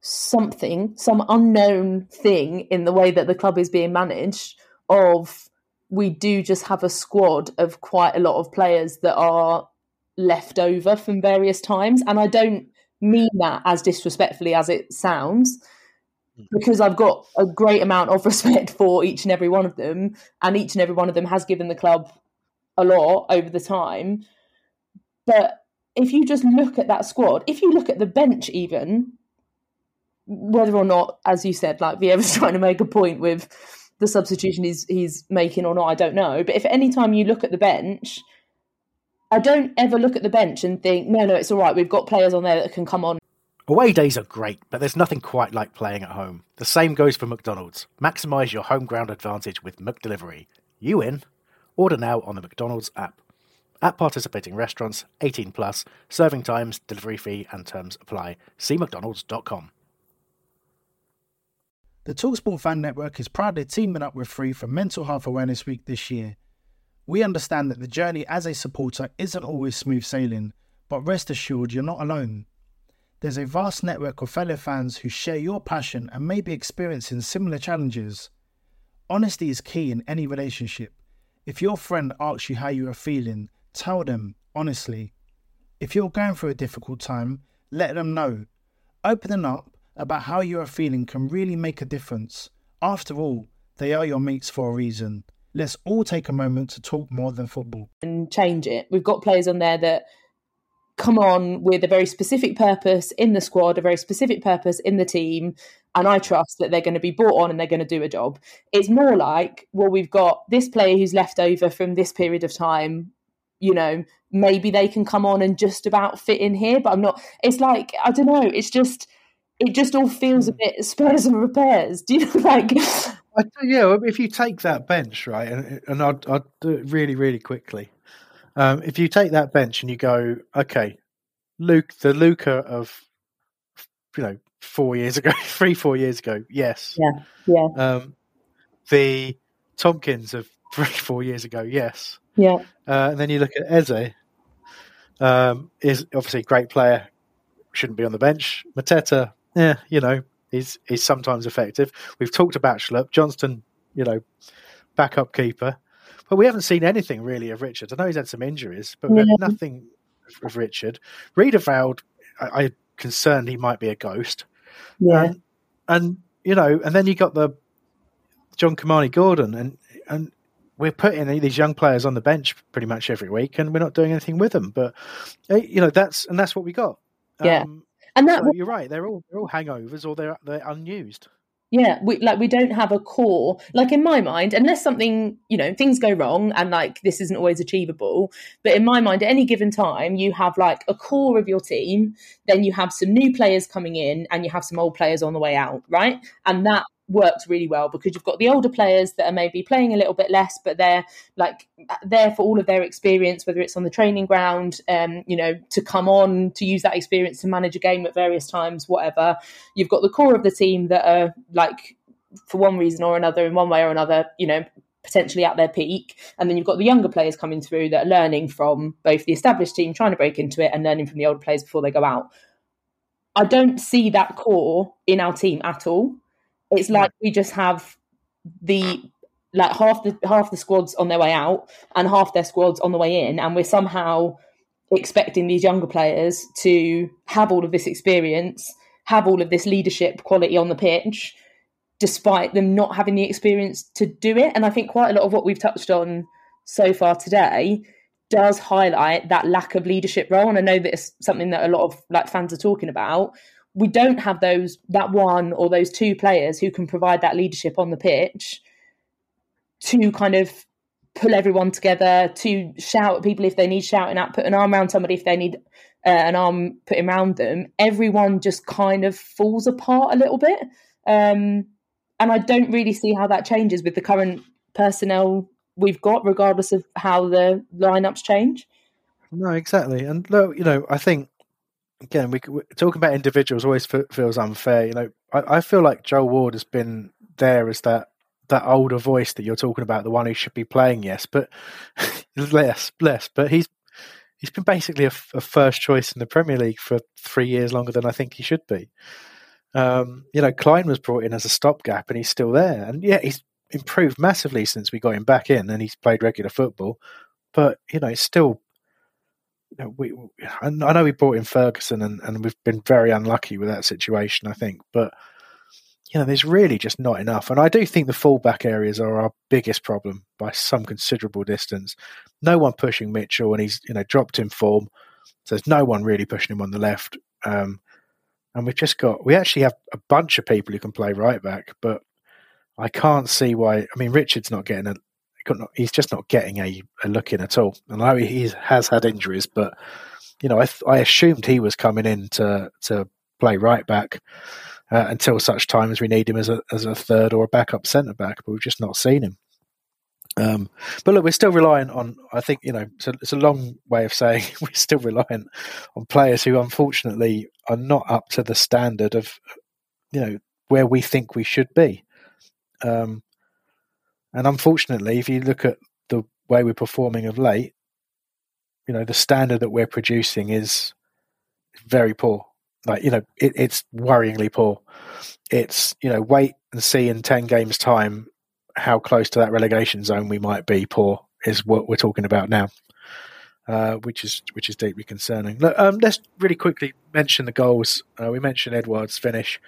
something, some unknown thing in the way that the club is being managed. Of we do just have a squad of quite a lot of players that are left over from various times, and I don't mean that as disrespectfully as it sounds hmm. because I've got a great amount of respect for each and every one of them, and each and every one of them has given the club a lot over the time. But if you just look at that squad, if you look at the bench, even whether or not, as you said, like Vieira's trying to make a point with the substitution he's he's making or not, I don't know. But if any time you look at the bench, I don't ever look at the bench and think, no, no, it's all right. We've got players on there that can come on Away days are great, but there's nothing quite like playing at home. The same goes for McDonald's. Maximise your home ground advantage with McDelivery. You in? Order now on the McDonald's app. At participating restaurants, 18 plus, serving times, delivery fee, and terms apply. See McDonald's.com. The Talksport Fan Network is proudly teaming up with Free for Mental Health Awareness Week this year. We understand that the journey as a supporter isn't always smooth sailing, but rest assured you're not alone. There's a vast network of fellow fans who share your passion and may be experiencing similar challenges. Honesty is key in any relationship. If your friend asks you how you are feeling, tell them honestly. If you're going through a difficult time, let them know. Opening up about how you are feeling can really make a difference. After all, they are your mates for a reason. Let's all take a moment to talk more than football. and change it. We've got players on there that come on with a very specific purpose in the squad, a very specific purpose in the team, and I trust that they're going to be brought on and they're going to do a job. It's more like, well, we've got this player who's left over from this period of time. You know, maybe they can come on and just about fit in here, but I'm not. It's like I don't know. It's just it just all feels a bit spares and repairs. Do you know, like? I, yeah, if you take that bench, right, and, and I'll, I'll do it really, really quickly. Um, if you take that bench and you go, okay, Luke, the Luka of, you know, four years ago, three, four years ago, yes. Yeah, yeah, Um, the Tomkins of three, four years ago, yes. Yeah, Uh, and then you look at Eze, um, is obviously a great player, shouldn't be on the bench. Mateta, yeah, you know, he's he's sometimes effective. We've talked about Schlupp, Johnstone, you know, backup keeper, but we haven't seen anything really of Richard. I know he's had some injuries, but Yeah. nothing of Richard. Riedewald, I, I'm concerned he might be a ghost. yeah. And, and you know, and then you got the John-Kymani Gordon, and and we're putting these young players on the bench pretty much every week, and we're not doing anything with them. But eh, you know, that's and that's what we got. Yeah. Um, and that so you're right; they're all they're all hangovers, or they're they're unused. Yeah, we like we don't have a core. Like in my mind, unless something, you know, things go wrong and like this isn't always achievable. But in my mind, at any given time, you have like a core of your team, then you have some new players coming in and you have some old players on the way out, right? And that works really well because you've got the older players that are maybe playing a little bit less, but they're like there for all of their experience, whether it's on the training ground, um, you know, to come on to use that experience to manage a game at various times, whatever. You've got the core of the team that are like, for one reason or another, in one way or another, you know, potentially at their peak. And then you've got the younger players coming through that are learning from both the established team, trying to break into it, and learning from the older players before they go out. I don't see that core in our team at all. It's like we just have the like half the half the squads on their way out and half their squads on the way in, and we're somehow expecting these younger players to have all of this experience, have all of this leadership quality on the pitch, despite them not having the experience to do it. And I think quite a lot of what we've touched on so far today does highlight that lack of leadership role. And I know that it's something that a lot of like fans are talking about. We don't have those that one or those two players who can provide that leadership on the pitch to kind of pull everyone together, to shout at people if they need shouting at, put an arm around somebody if they need uh, an arm putting around them. Everyone just kind of falls apart a little bit. Um, and I don't really see how that changes with the current personnel we've got, regardless of how the lineups change. No, exactly. And look, you know, I think again, we, we talking about individuals always feels unfair. You know, I, I, feel like Joel Ward has been there as that that older voice that you're talking about, the one who should be playing. Yes, but less, less. But he's he's been basically a, a, first choice in the Premier League for three years longer than I think he should be. Um, you know, Clyne was brought in as a stopgap, and he's still there. And yeah, he's improved massively since we got him back in, and he's played regular football. But you know, it's still. Know, we, I know we brought in Ferguson, and, and we've been very unlucky with that situation. I think, but you know, there's really just not enough. And I do think the fullback areas are our biggest problem by some considerable distance. No one pushing Mitchell, and he's you know dropped in form. So there's no one really pushing him on the left. Um, and we've just got we actually have a bunch of people who can play right back, but I can't see why. I mean, Richard's not getting a. He's just not getting a, a look in at all. And I know he has had injuries, but you know, I, I assumed he was coming in to to play right back uh, until such time as we need him as a as a third or a backup centre back. But we've just not seen him. Um, but look, we're still reliant on. I think you know it's a, it's a long way of saying we're still reliant on players who, unfortunately, are not up to the standard of you know where we think we should be. Um, and unfortunately, if you look at the way we're performing of late, you know the standard that we're producing is very poor. Like you know, it, it's worryingly poor. It's you know, wait and see in ten games' time how close to that relegation zone we might be. Poor is what we're talking about now, uh, which is which is deeply concerning. Look, um, let's really quickly mention the goals. Uh, we mentioned Edouard's finish.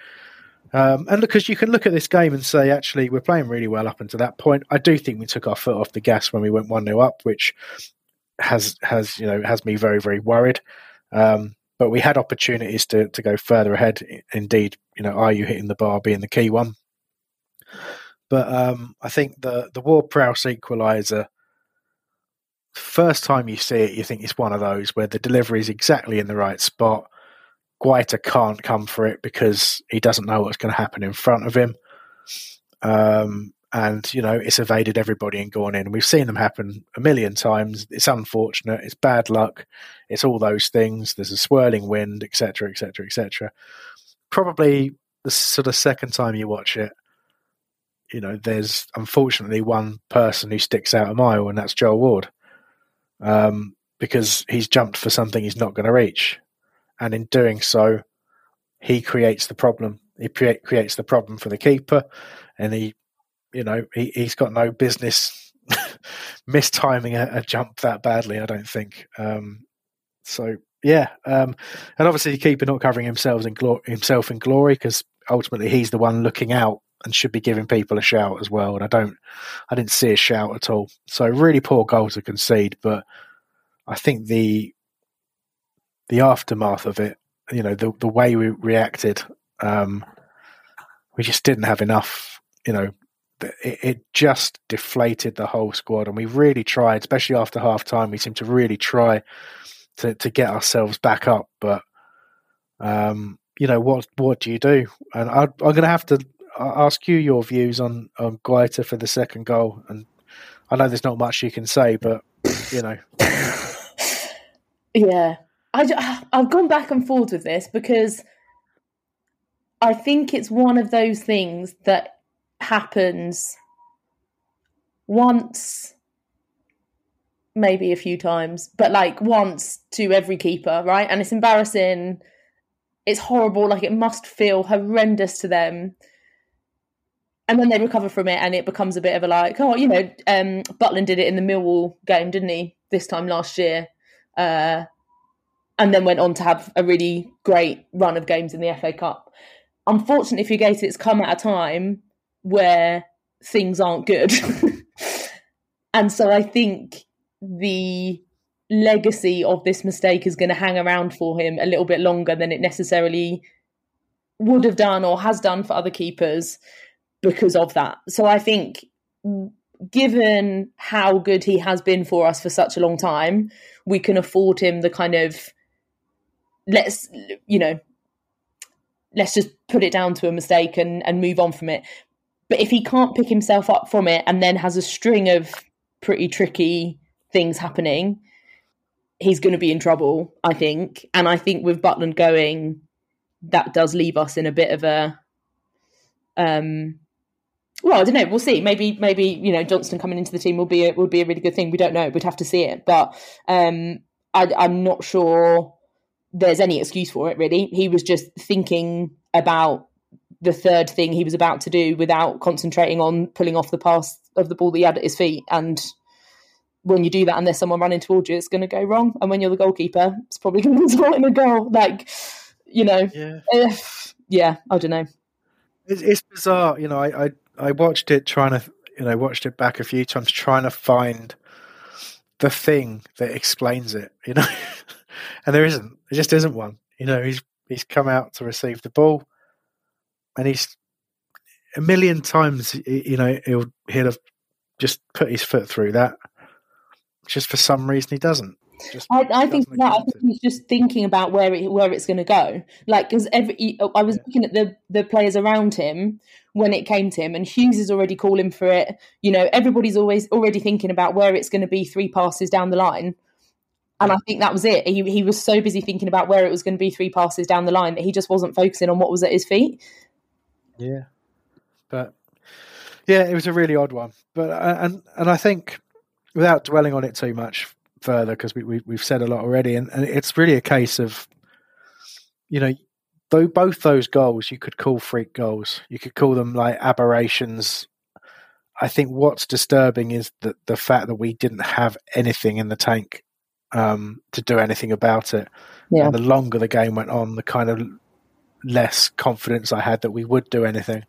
Um, and because you can look at this game and say, actually, we're playing really well up until that point. I do think we took our foot off the gas when we went one 0 up, which has has you know has me very very worried. Um, but we had opportunities to to go further ahead. Indeed, you know, Ayew hitting the bar being the key one? But um, I think the the Ward Prowse equaliser. First time you see it, you think it's one of those where the delivery is exactly in the right spot. Guaita can't come for it because he doesn't know what's going to happen in front of him. Um, and you know it's evaded everybody and gone in. We've seen them happen a million times. It's unfortunate. It's bad luck. It's all those things. There's a swirling wind, etc., etc., etc. Probably the sort of second time you watch it, you know, there's unfortunately one person who sticks out a mile, and that's Joel Ward, um, because he's jumped for something he's not going to reach, and in doing so, he creates the problem. He pre- creates the problem for the keeper, and he you know, he, he's got no business mistiming a, a, jump that badly, I don't think. Um, so, yeah. Um, and obviously, the keeper not covering himself in, glo- himself in glory because ultimately he's the one looking out and should be giving people a shout as well. And I don't, I didn't see a shout at all. So, really poor goal to concede. But I think the, the aftermath of it, you know, the, the way we reacted, um, we just didn't have enough, you know, it, it, just deflated the whole squad. And we really tried, especially after half time, we seemed to really try to, to get ourselves back up. But, um, you know, what what do you do? And I, am going to have to ask you your views on, on Guaita for the second goal. And I know there's not much you can say, but, you know. yeah. I, I've gone back and forth with this because I think it's one of those things that happens once maybe a few times but like once to every keeper right? And it's embarrassing. It's horrible. Like it must feel horrendous to them. And then they recover from it and it becomes a bit of a like oh you know um Butland did it in the Millwall game didn't he this time last year? Uh and then went on to have a really great run of games in the FA Cup unfortunately for Guaita it's come at a time where things aren't good. and so I think the legacy of this mistake is going to hang around for him a little bit longer than it necessarily would have done or has done for other keepers because of that. So I think, given how good he has been for us for such a long time, we can afford him the kind of let's you know let's just put it down to a mistake and and move on from it. But if he can't pick himself up from it and then has a string of pretty tricky things happening, he's going to be in trouble, I think. And I think with Butland going, that does leave us in a bit of a um well, I don't know. We'll see. Maybe, maybe you know, Johnstone coming into the team will be a, will be a really good thing. We don't know. We'd have to see it. But um, I, I'm not sure there's any excuse for it. Really, he was just thinking about the third thing he was about to do without concentrating on pulling off the pass of the ball that he had at his feet. And when you do that, and there's someone running towards you, it's going to go wrong. And when you're the goalkeeper, it's probably going to result in a goal. Like, you know, Yeah. if, yeah, I don't know. It's, it's bizarre, you know. I, I I watched it trying to, you know, watched it back a few times trying to find the thing that explains it, you know, and there isn't. There just isn't one. You know, he's he's come out to receive the ball, and he's a million times, you know, he'll he'll have just put his foot through that. Just for some reason, he doesn't. Just I, I think that I think he's just thinking about where it where it's going to go. Like because every I was Yeah. looking at the the players around him when it came to him, and Hughes is already calling for it. You know, everybody's always already thinking about where it's going to be three passes down the line. And I think that was it. He he was so busy thinking about where it was going to be three passes down the line that he just wasn't focusing on what was at his feet. Yeah, but yeah, it was a really odd one. But uh, and and I think without dwelling on it too much further, because we, we we've said a lot already, and, and it's really a case of you know. Though both those goals you could call freak goals, you could call them like aberrations. I think what's disturbing is that the fact that we didn't have anything in the tank um, to do anything about it. Yeah. And the longer the game went on, the kind of less confidence I had that we would do anything.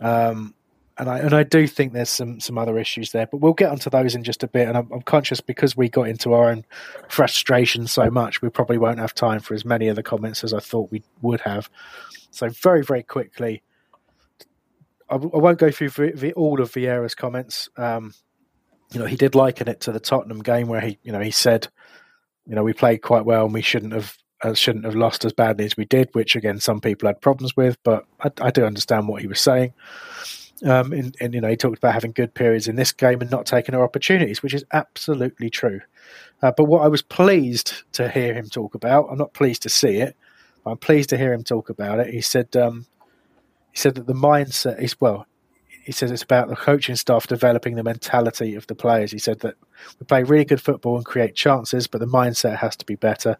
Um, and I and I do think there's some some other issues there, but we'll get onto those in just a bit. And I'm, I'm conscious because we got into our own frustration so much, we probably won't have time for as many of the comments as I thought we would have. So very very quickly, I, w- I won't go through vi- vi- all of Vieira's comments. Um, you know, he did liken it to the Tottenham game where he, you know, he said, you know, we played quite well and we shouldn't have uh, shouldn't have lost as badly as we did, which again some people had problems with, but I, I do understand what he was saying. Um, and, and you know, he talked about having good periods in this game and not taking our opportunities, which is absolutely true. Uh, but what I was pleased to hear him talk about, I'm not pleased to see it, but I'm pleased to hear him talk about it. He said, um, he said that the mindset is well. He says it's about the coaching staff developing the mentality of the players. He said that we play really good football and create chances, but the mindset has to be better,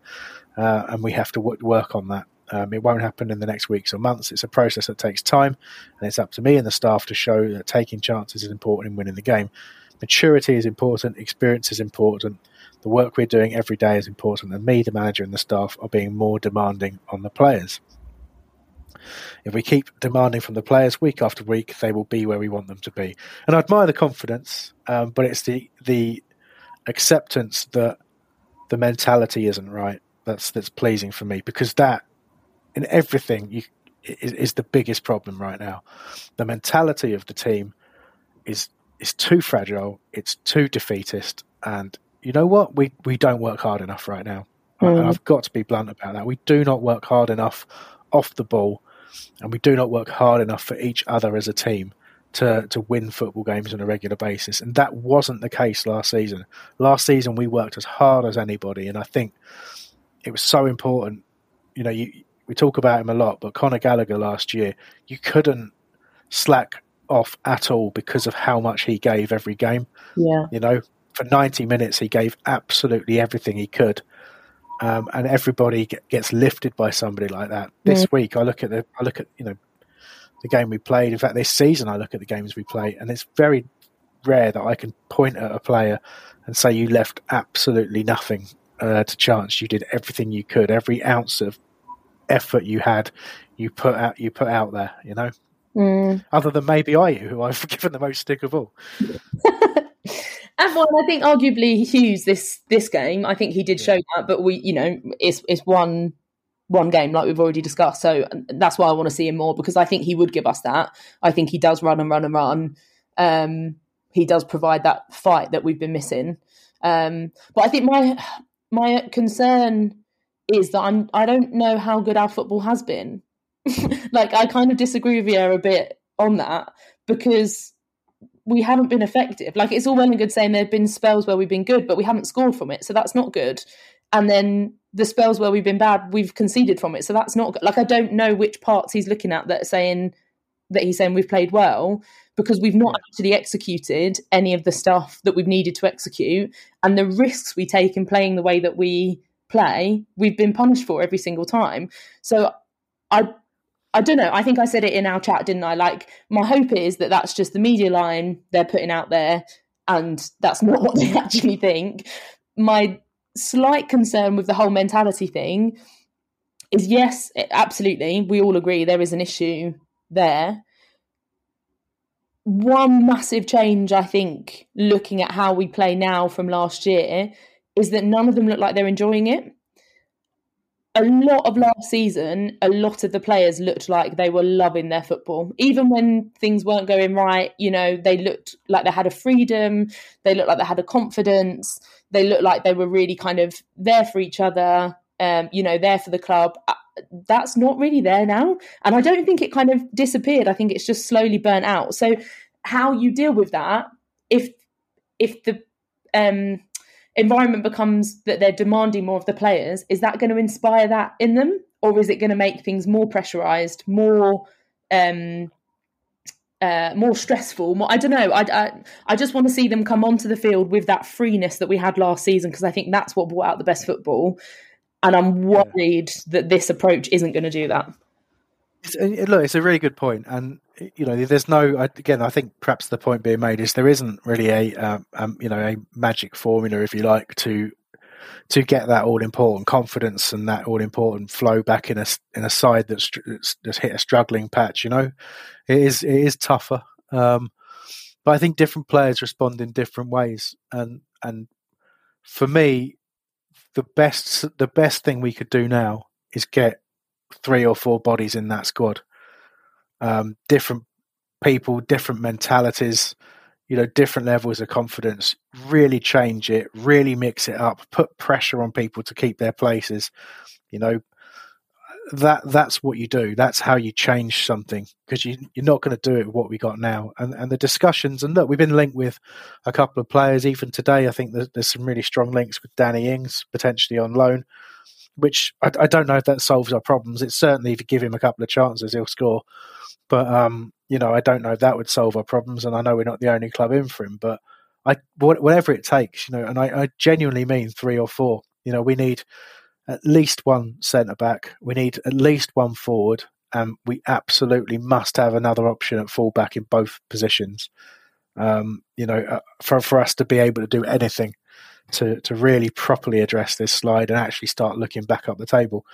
uh, and we have to w- work on that. Um, it won't happen in the next weeks or months. It's a process that takes time, and it's up to me and the staff to show that taking chances is important in winning the game. Maturity is important, experience is important, the work we're doing every day is important, and me, the manager, and the staff are being more demanding on the players. If we keep demanding from the players week after week, they will be where we want them to be. And I admire the confidence, um, but it's the the acceptance that the mentality isn't right. That's that's pleasing for me because that in everything you, is, is the biggest problem right now. The mentality of the team is is too fragile. It's too defeatist, and you know what? We we don't work hard enough right now. Mm. I've got to be blunt about that. We do not work hard enough off the ball, and we do not work hard enough for each other as a team to to win football games on a regular basis. And that wasn't the case last season. Last season we worked as hard as anybody, and I think it was so important. You know, you we talk about him a lot, but Conor Gallagher last year, you couldn't slack off at all because of how much he gave every game. Yeah. You know, for 90 minutes, he gave absolutely everything he could. Um, and everybody get, gets lifted by somebody like that. This week, I look at the, Ayew look at you know, the game we played. In fact, this season, I look at the games we play, and it's very rare that I can point at a player and say you left absolutely nothing uh, to chance. You did everything you could, every ounce of effort you had, you put out, you put out there. You know, Mm. other than maybe I, who I've given the most stick of all. And well, I think arguably Hughes this this game, I think he did show that, but we, you know, it's it's one one game, like we've already discussed. So that's why I want to see him more because I think he would give us that. I think he does run and run and run. Um, he does provide that fight that we've been missing. Um, but I think my my concern is that I'm I don't know how good our football has been. like I kind of disagree with you a bit on that because we haven't been effective. Like it's all well and good saying there have been spells where we've been good, but we haven't scored from it, so that's not good. And then the spells where we've been bad, we've conceded from it, so that's not good. Like I don't know which parts he's looking at that saying that he's saying we've played well because we've not actually executed any of the stuff that we've needed to execute, and the risks we take in playing the way that we play, we've been punished for every single time. So I I don't know. I think I said it in our chat, didn't I? Like, my hope is that that's just the media line they're putting out there, and that's not what they actually think. My slight concern with the whole mentality thing is yes, absolutely, we all agree there is an issue there. One massive change, I think, looking at how we play now from last year, is that none of them look like they're enjoying it a lot of last season, a lot of the players looked like they were loving their football. Even when things weren't going right, you know, they looked like they had a freedom, they looked like they had a confidence, they looked like they were really kind of there for each other, um, you know, there for the club. Uh, that's not really there now. And I don't think it kind of disappeared. I think it's just slowly burnt out. So how you deal with that, if if the um environment becomes that they're demanding more of the players, is that going to inspire that in them, or is it going to make things more pressurized, more um, uh, more stressful? More, I don't know. I, I, I just want to see them come onto the field with that freeness that we had last season because I think that's what brought out the best football, and I'm worried yeah. that this approach isn't going to do that. It's, look, it's a really good point, and you know, there's no. Again, I think perhaps the point being made is there isn't really a, um, um, you know, a magic formula, if you like, to to get that all important confidence and that all important flow back in a in a side that's, that's hit a struggling patch. You know, it is it is tougher, um, but I think different players respond in different ways, and and for me, the best the best thing we could do now is get three or four bodies in that squad. Um, different people, different mentalities, you know, different levels of confidence. Really change it, really mix it up, put pressure on people to keep their places. You know, that that's what you do. That's how you change something because you, you're not going to do it with what we got now. And and the discussions and look, we've been linked with a couple of players even today. I think there's, there's some really strong links with Danny Ings potentially on loan which I, I, don't know if that solves our problems. It's certainly if you give him a couple of chances, he'll score. But um, you know, I don't know if that would solve our problems. And I know we're not the only club in for him, but I whatever it takes, you know. And I, I genuinely mean three or four. You know, we need at least one centre back. We need at least one forward, and we absolutely must have another option at fullback in both positions. Um, you know, uh, for for us to be able to do anything to to really properly address this slide and actually start looking back up the table.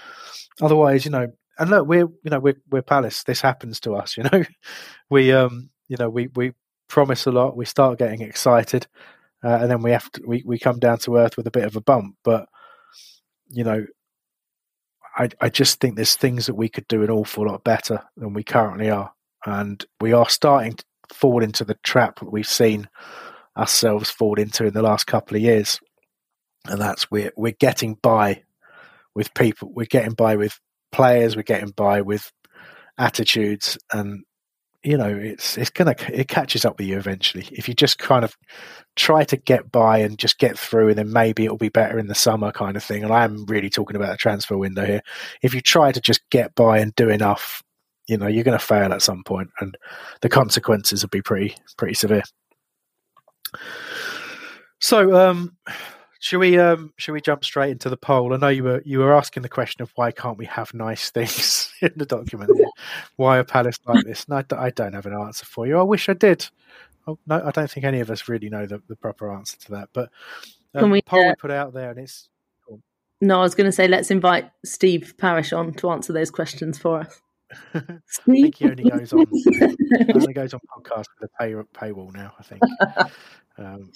Otherwise, you know, and look, we're you know we're we're Palace. This happens to us. You know, we um you know we we promise a lot. We start getting excited, uh, and then we have to we we come down to earth with a bit of a bump. But you know, I I just think there's things that we could do an awful lot better than we currently are, and we are starting to fall into the trap that we've seen ourselves fall into in the last couple of years, and that's we're we're getting by with people, we're getting by with players, we're getting by with attitudes, and you know it's it's gonna it catches up with you eventually. If you just kind of try to get by and just get through and then maybe it'll be better in the summer kind of thing. And i am really talking about a transfer window here. If you try to just get by and do enough you know you're going to fail at some point and the consequences will be pretty pretty severe so, um, should we um, should we jump straight into the poll? I know you were you were asking the question of why can't we have nice things in the document? why a Palace like this? And I, I, don't have an answer for you. I wish I did. Oh, no, I don't think any of us really know the, the proper answer to that. But um, Can we, poll uh, we put out there, and it's. No, I was going to say let's invite Steve Parish on to answer those questions for us. I think he only goes on only goes on podcast with a pay, paywall now. I think. Um,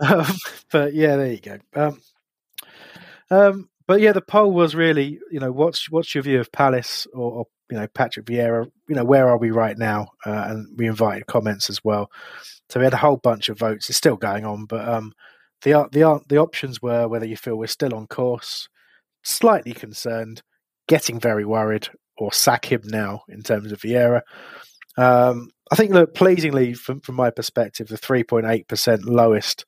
um, but yeah, there you go. Um, um, but yeah, the poll was really, you know, what's what's your view of Palace or, or you know Patrick Vieira? You know, where are we right now? Uh, and we invited comments as well. So we had a whole bunch of votes. It's still going on, but um, the the the options were whether you feel we're still on course, slightly concerned, getting very worried, or sack him now in terms of Vieira. Um, I think, look, pleasingly from from my perspective, the three point eight percent lowest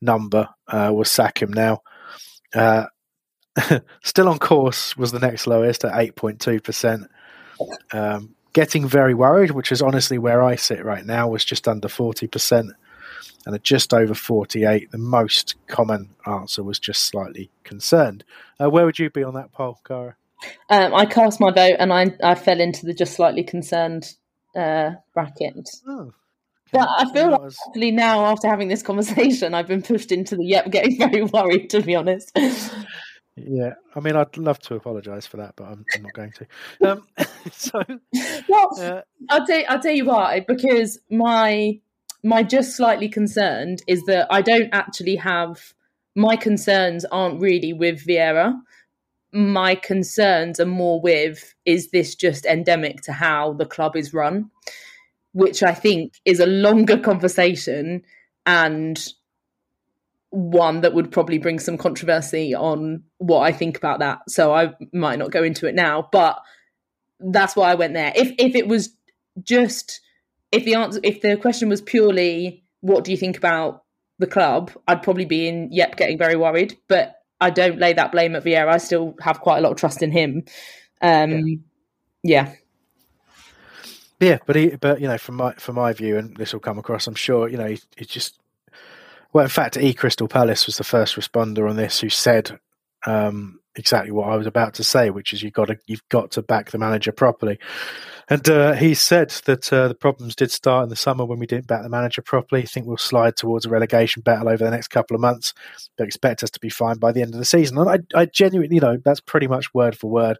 number uh, was sack him now. Uh, still on course was the next lowest at eight point two percent. Um, getting very worried, which is honestly where I sit right now, was just under forty percent and at just over 48, the most common answer was just slightly concerned. Uh, where would you be on that poll, Cara? Um, I cast my vote and I, I fell into the just slightly concerned uh, bracket. Oh. But I feel like actually now, after having this conversation, I've been pushed into the yep, getting very worried, to be honest. Yeah, I mean, I'd love to apologise for that, but I'm, I'm, not going to. Um, so, well, uh, I'll tell I'll tell you why because my my just slightly concerned is that I don't actually have my concerns aren't really with Vieira. My concerns are more with is this just endemic to how the club is run, which I think is a longer conversation and one that would probably bring some controversy on what I think about that. So I might not go into it now, but that's why I went there. If if it was just if the answer if the question was purely what do you think about the club, I'd probably be in yep, getting very worried. But I don't lay that blame at Vieira. I still have quite a lot of trust in him. Um, yeah. yeah. but he, but you know, from my from my view, and this will come across, I'm sure. You know, he, he just well, in fact, E Crystal Palace was the first responder on this who said um, exactly what I was about to say, which is you got to you've got to back the manager properly. And uh, he said that uh, the problems did start in the summer when we didn't back the manager properly. I think we'll slide towards a relegation battle over the next couple of months, but expect us to be fine by the end of the season. And I, I genuinely, you know, that's pretty much word for word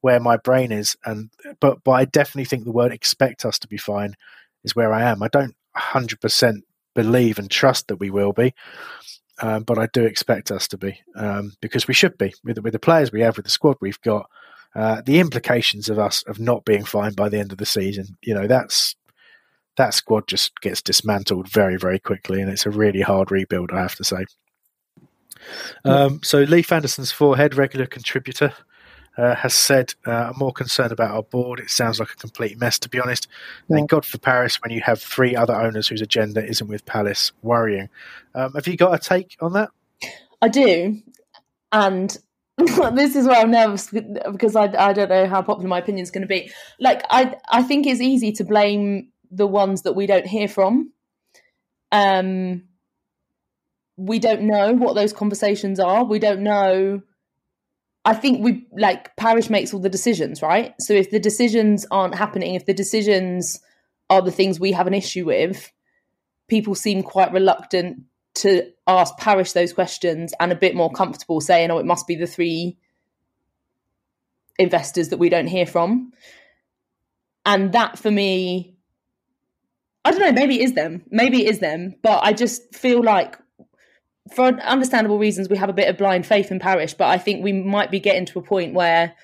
where my brain is. And but but I definitely think the word "expect us to be fine" is where I am. I don't hundred percent believe and trust that we will be. Um, but I do expect us to be um, because we should be with, with the players we have, with the squad we've got. Uh, the implications of us of not being fine by the end of the season, you know, that's that squad just gets dismantled very, very quickly, and it's a really hard rebuild, I have to say. Um, so Leif Anderson's forehead, regular contributor, uh, has said, uh, I'm more concerned about our board. It sounds like a complete mess, to be honest. Yeah. Thank God for Parish when you have three other owners whose agenda isn't with Palace. Worrying. Um, have you got a take on that? I do. And this is where I'm nervous because I, I don't know how popular my opinion is going to be. Like, I, I think it's easy to blame the ones that we don't hear from. Um, we don't know what those conversations are. We don't know I think we like Parish makes all the decisions, right? So if the decisions aren't happening, if the decisions are the things we have an issue with, people seem quite reluctant to ask Parish those questions and a bit more comfortable saying, oh, it must be the three investors that we don't hear from. And that for me, I don't know, maybe it is them. Maybe it is them. But I just feel like for understandable reasons, we have a bit of blind faith in Parish, but I think we might be getting to a point where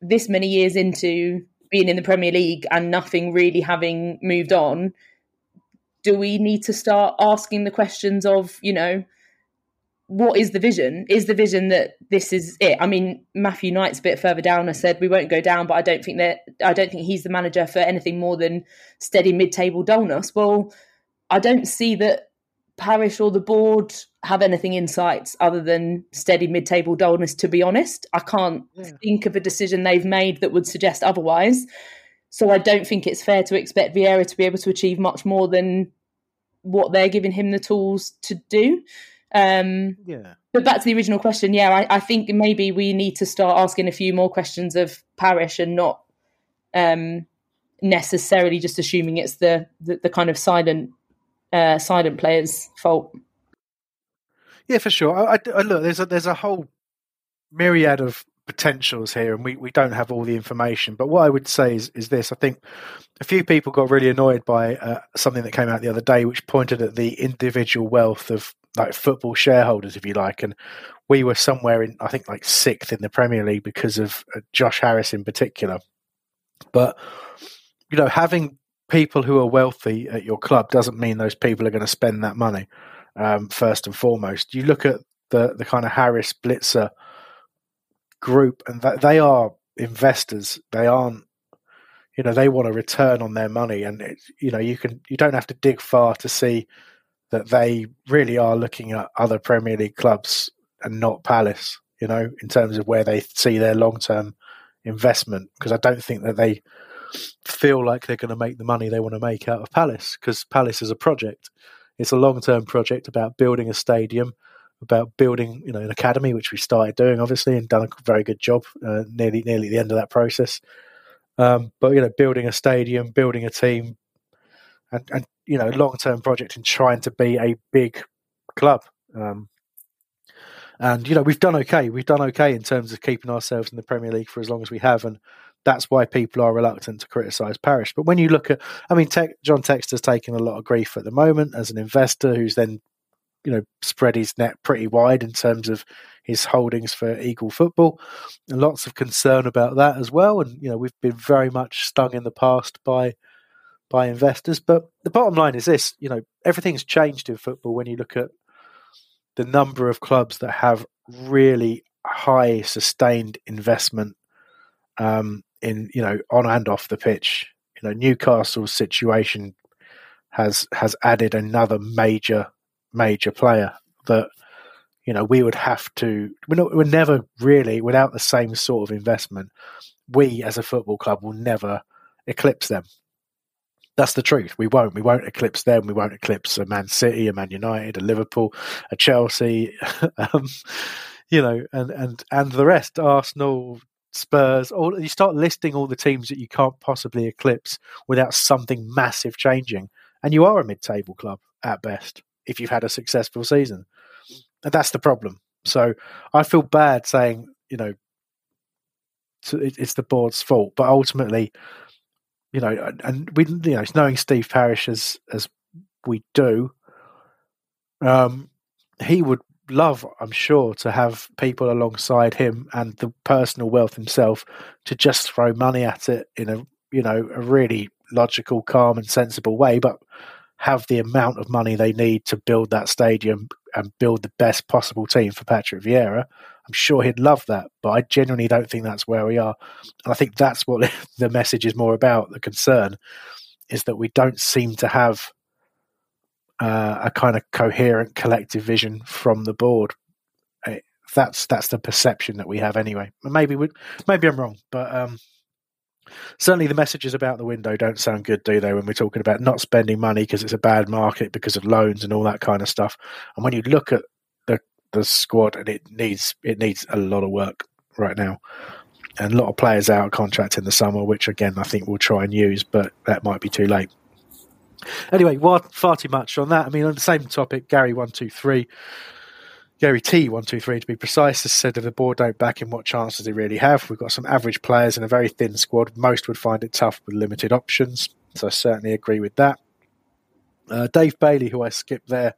this many years into being in the Premier League and nothing really having moved on, do we need to start asking the questions of, you know, what is the vision? Is the vision that this is it? I mean, Matthew Knight's a bit further down. I said we won't go down, but I don't think that I don't think he's the manager for anything more than steady mid-table dullness. Well, I don't see that Parish or the board have anything insights other than steady mid-table dullness. To be honest, I can't yeah. think of a decision they've made that would suggest otherwise. So I don't think it's fair to expect Vieira to be able to achieve much more than what they're giving him the tools to do. Um, yeah. But back to the original question, yeah, I, I, think maybe we need to start asking a few more questions of Parish and not um, necessarily just assuming it's the, the, the kind of silent uh, silent players' fault. Yeah, for sure. I, I, look, there's a there's a whole myriad of potentials here, and we, we don't have all the information. But what I would say is is this: I think a few people got really annoyed by uh, something that came out the other day, which pointed at the individual wealth of like football shareholders, if you like, and we were somewhere in I think like sixth in the Premier League because of uh, Josh Harris in particular. But you know, having people who are wealthy at your club doesn't mean those people are going to spend that money. Um, first and foremost, you look at the the kind of Harris Blitzer group, and that they are investors. They aren't, you know, they want a return on their money, and it, you know, you can you don't have to dig far to see that they really are looking at other Premier League clubs and not Palace. You know, in terms of where they see their long term investment, because I don't think that they feel like they're going to make the money they want to make out of Palace because Palace is a project. It's a long term project about building a stadium, about building you know an academy, which we started doing obviously and done a very good job uh, nearly nearly the end of that process. Um, but you know, building a stadium, building a team, and, and you know, long term project in trying to be a big club. Um, and you know, we've done okay. We've done okay in terms of keeping ourselves in the Premier League for as long as we have, and that's why people are reluctant to criticise Parish. But when you look at, I mean, Te- John Textor's taking a lot of grief at the moment as an investor who's then, you know, spread his net pretty wide in terms of his holdings for Eagle football, and lots of concern about that as well. And you know, we've been very much stung in the past by by investors. But the bottom line is this: you know, everything's changed in football when you look at the number of clubs that have really high sustained investment um, in you know on and off the pitch. You know, Newcastle's situation has has added another major major player that you know we would have to. We're, not, we're never really without the same sort of investment. We as a football club will never eclipse them. That's the truth. We won't. We won't eclipse them. We won't eclipse a Man City, a Man United, a Liverpool, a Chelsea, um, you know, and and and the rest. Arsenal, Spurs, all you start listing all the teams that you can't possibly eclipse without something massive changing, and you are a mid-table club at best if you've had a successful season, and that's the problem. So I feel bad saying you know it's the board's fault, but ultimately, you know, and we you know knowing Steve Parish as as we do, um, he would love, I'm sure, to have people alongside him and the personal wealth himself to just throw money at it in a you know a really logical, calm, and sensible way, but have the amount of money they need to build that stadium and build the best possible team for Patrick Vieira. I'm sure he'd love that, but I genuinely don't think that's where we are. And I think that's what the message is more about. The concern is that we don't seem to have uh, a kind of coherent collective vision from the board. It, eh, that's that's the perception that we have anyway. Maybe we, maybe I'm wrong, but um, certainly the messages about the window don't sound good, do they? When we're talking about not spending money because it's a bad market because of loans and all that kind of stuff. And when you look at the the squad, and it needs it needs a lot of work right now, and a lot of players out of contract in the summer, which again I think we'll try and use, but that might be too late. Anyway, far too much on that. I mean, on the same topic, Gary one two three, Gary T one two three to be precise, has said if the board don't back him, what chance does he really have? We've got some average players in a very thin squad. Most would find it tough with limited options, so I certainly agree with that. Uh, Dave Bailey, who I skipped there,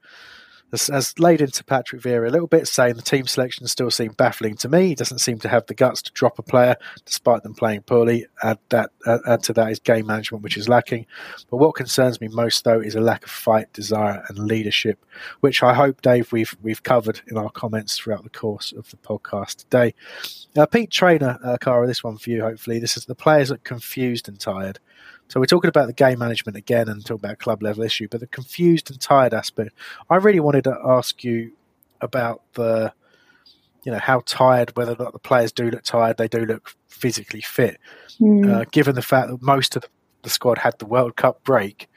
has, has, laid into Patrick Vieira a little bit, saying the team selection still seem baffling to me. He doesn't seem to have the guts to drop a player despite them playing poorly. Add that add to that is game management, which is lacking. But what concerns me most, though, is a lack of fight, desire, and leadership, which I hope, Dave, we've we've covered in our comments throughout the course of the podcast today. Uh, Pete Trainer, uh, Cara, this one for you. Hopefully, this is the players are confused and tired. So we're talking about the game management again and talking about club level issue, but the confused and tired aspect. I really wanted to ask you about the, you know, how tired, whether or not the players do look tired, they do look physically fit. Mm. Uh, given the fact that most of the, squad had the World Cup break,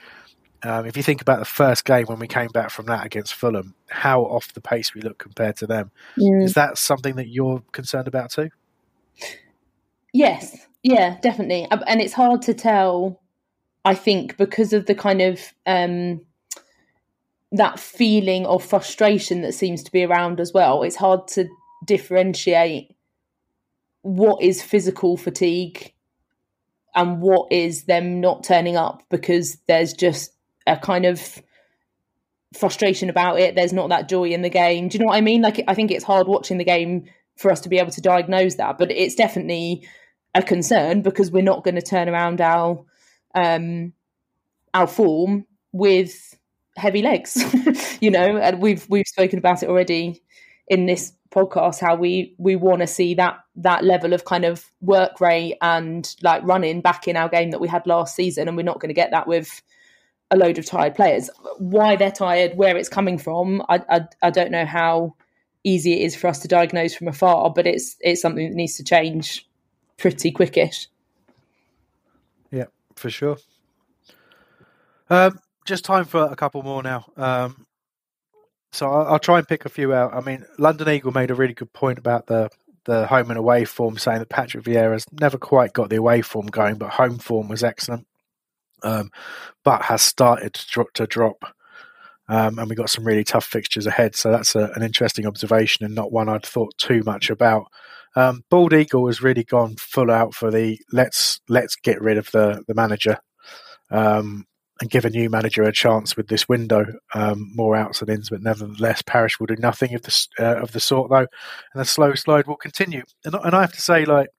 um, if you think about the first game when we came back from that against Fulham, how off the pace we look compared to them, mm. is that something that you're concerned about too? Yes, yeah, definitely. And it's hard to tell I think because of the kind of um, that feeling of frustration that seems to be around as well, it's hard to differentiate what is physical fatigue and what is them not turning up because there's just a kind of frustration about it. There's not that joy in the game. Do you know what I mean? Like, I think it's hard watching the game for us to be able to diagnose that, but it's definitely a concern because we're not going to turn around our um, our form with heavy legs. you know, and we've we've spoken about it already in this podcast how we we want to see that that level of kind of work rate and like running back in our game that we had last season and we're not going to get that with a load of tired players why they're tired where it's coming from I, I i don't know how easy it is for us to diagnose from afar but it's it's something that needs to change pretty quickish for sure um just time for a couple more now um so I'll, I'll, try and pick a few out. I mean, London Eagle made a really good point about the the home and away form, saying that Patrick Vieira's never quite got the away form going, but home form was excellent. Um, but has started to drop, to drop um, and we've got some really tough fixtures ahead. So that's a, an interesting observation and not one I'd thought too much about. Um, Bald Eagle has really gone full out for the let's let's get rid of the the manager. Um, and give a new manager a chance with this window. Um, more outs and ins, but nevertheless, Parish will do nothing of the uh, of the sort though, and the slow slide will continue. And, and I have to say, like,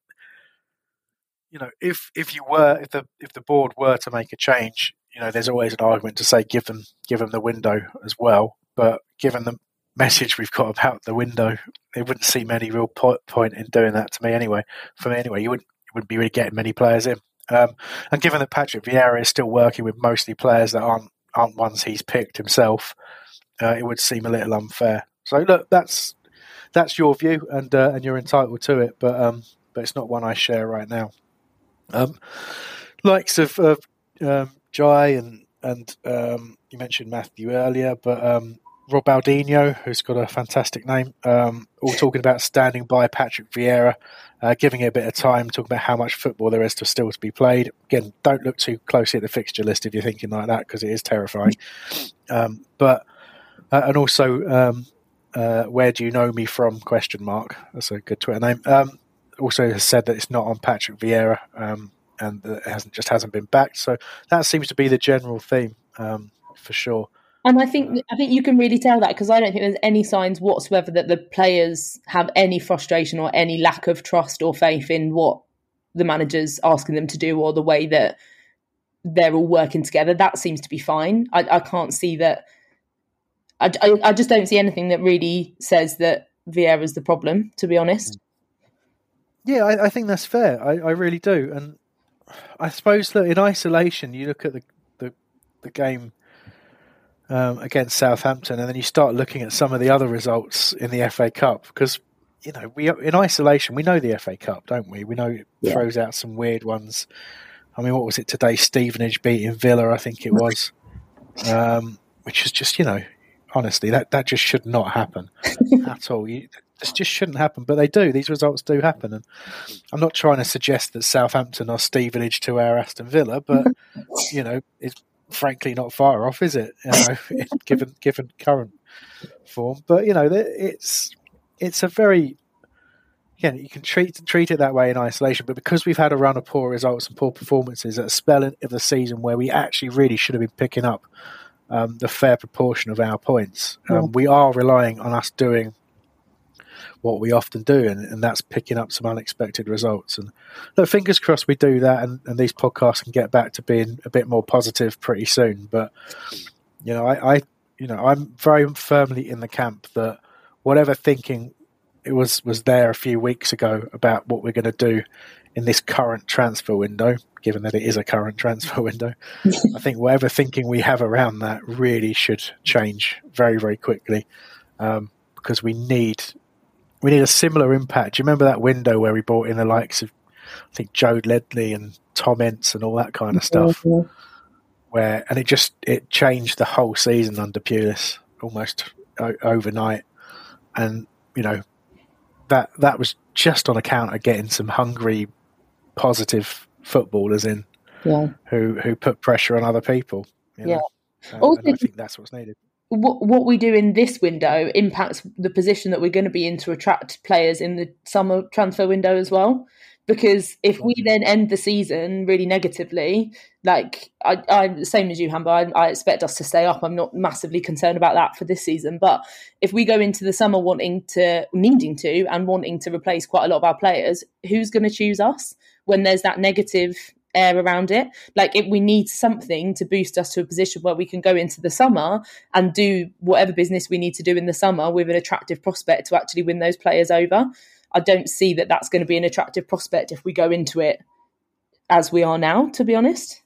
you know, if if you were if the if the board were to make a change, you know, there's always an argument to say give them give them the window as well. But given the message we've got about the window, it wouldn't seem any real point in doing that to me anyway. For me anyway, you wouldn't you wouldn't be really getting many players in. Um, and given that Patrick Vieira is still working with mostly players that aren't aren't ones he's picked himself, uh, it would seem a little unfair. So look, that's that's your view, and uh, and you're entitled to it, but um, but it's not one I share right now. Um, likes of, of um, Jai and and um, you mentioned Matthew earlier, but Rob Aldinho, who's got a fantastic name, um, all talking about standing by Patrick Vieira, uh, giving it a bit of time, talking about how much football there is to still to be played. Again, don't look too closely at the fixture list if you're thinking like that because it is terrifying. Um, but uh, and also, um, uh, where do you know me from? Question mark. That's a good Twitter name. Um, also has said that it's not on Patrick Vieira, um, and it hasn't just hasn't been backed. So that seems to be the general theme um, for sure. And I think I think you can really tell that because I don't think there's any signs whatsoever that the players have any frustration or any lack of trust or faith in what the manager's asking them to do or the way that they're all working together. That seems to be fine. I, I can't see that. I, I, I, just don't see anything that really says that Vieira's the problem. To be honest. Mm. Yeah, I, I think that's fair. I, I really do, and I suppose that in isolation, you look at the the, the game um, against Southampton, and then you start looking at some of the other results in the FA Cup because you know we in isolation we know the FA Cup, don't we? We know it yeah. throws out some weird ones. I mean, what was it today? Stevenage beating Villa, I think it was, um, which is just you know, honestly, that that just should not happen at all. You, this just shouldn't happen, but they do. These results do happen, and I'm not trying to suggest that Southampton are Stevenage to our Aston Villa, but you know, it's frankly not far off, is it? You know, given given current form, but you know, it's it's a very again you can treat treat it that way in isolation, but because we've had a run of poor results and poor performances at a spell of the season where we actually really should have been picking up um, the fair proportion of our points, um, we are relying on us doing what we often do, and, and that's picking up some unexpected results. And look, fingers crossed we do that, and, and these podcasts can get back to being a bit more positive pretty soon. But you know, I, I you know, I'm very firmly in the camp that whatever thinking it was was there a few weeks ago about what we're going to do in this current transfer window, given that it is a current transfer window, I think whatever thinking we have around that really should change very, very quickly um, because we need we need a similar impact. Do you remember that window where we brought in the likes of, I think, Joe Ledley and Tom Ince and all that kind of stuff? Mm-hmm. Where and it just it changed the whole season under Pulis almost o- overnight, and you know that that was just on account of getting some hungry, positive footballers in, yeah. who who put pressure on other people. You know? Yeah, also, I think that's what's needed what what we do in this window impacts the position that we're going to be in to attract players in the summer transfer window as well. because if we then end the season really negatively, like I'm the same as you, Hambo. I, I, expect us to stay up. I'm not massively concerned about that for this season. But if we go into the summer wanting to, needing to, and wanting to replace quite a lot of our players, who's going to choose us when there's that negative air around it? Like, if we need something to boost us to a position where we can go into the summer and do whatever business we need to do in the summer with an attractive prospect to actually win those players over. I don't see that that's going to be an attractive prospect if we go into it as we are now, to be honest.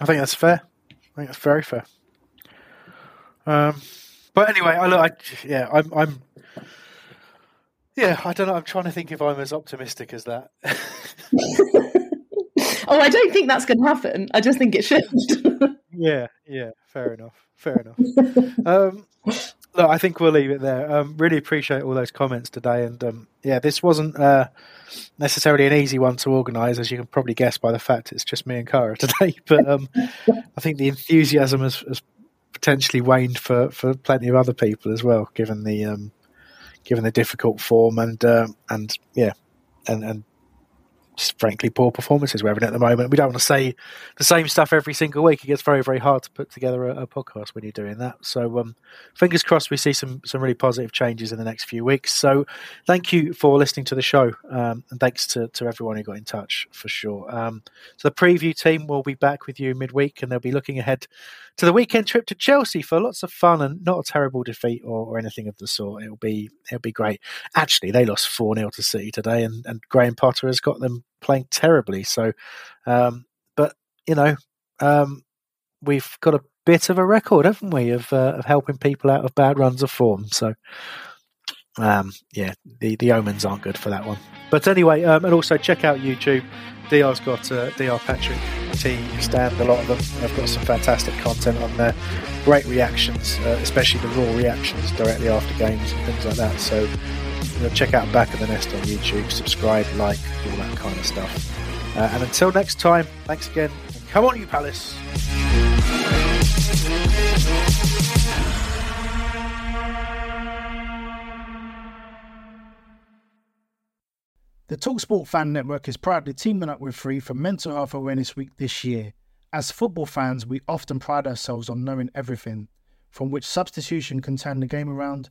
I think that's fair. I think that's very fair. Um, but anyway, I look, I, yeah, I'm, I'm, yeah, I don't know. I'm trying to think if I'm as optimistic as that. oh, I don't think that's going to happen. I just think it should. yeah, yeah, fair enough. Fair enough. um, look, I think we'll leave it there. Um, really appreciate all those comments today, and um, yeah, this wasn't uh, necessarily an easy one to organise, as you can probably guess by the fact it's just me and Cara today. But um, I think the enthusiasm has, has, potentially waned for, for plenty of other people as well, given the um, given the difficult form and uh, and yeah, and and frankly poor performances we're having at the moment. We don't want to say the same stuff every single week. It gets very, very hard to put together a, a podcast when you're doing that. So, um, fingers crossed, we see some some really positive changes in the next few weeks. So, thank you for listening to the show, um, and thanks to, to everyone who got in touch for sure. Um, so, the preview team will be back with you midweek, and they'll be looking ahead to the weekend trip to Chelsea for lots of fun and not a terrible defeat or, or anything of the sort. It'll be it'll be great. Actually, they lost four 0 to City today, and, and Graham Potter has got them playing terribly. So, um, but you know, um, we've got a bit of a record, haven't we, of, uh, of helping people out of bad runs of form. So, um, yeah, the the omens aren't good for that one. But anyway, um, and also check out YouTube. DR's got uh, DR Patrick T stand a lot of them. I've got some fantastic content on there. Great reactions, uh, especially the raw reactions directly after games and things like that. So you know, check out Back of the Nest on YouTube, subscribe, like, all that kind of stuff. Uh, and until next time, thanks again. come on, you Palace. The Talksport Fan Network is proudly teaming up with Free for Mental Health Awareness Week this year. As football fans, we often pride ourselves on knowing everything, from which substitution can turn the game around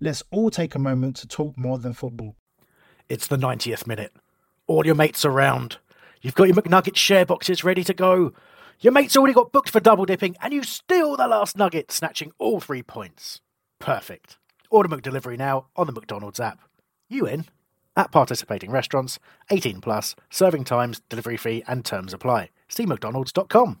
Let's all take a moment to talk more than football. It's the 90th minute. All your mates around. You've got your McNugget share boxes ready to go. Your mate's already got booked for double dipping, and you steal the last nugget, snatching all three points. Perfect. Order McDelivery now on the McDonald's app. You in? At participating restaurants, 18 plus, serving times, delivery fee, and terms apply. See McDonald's.com.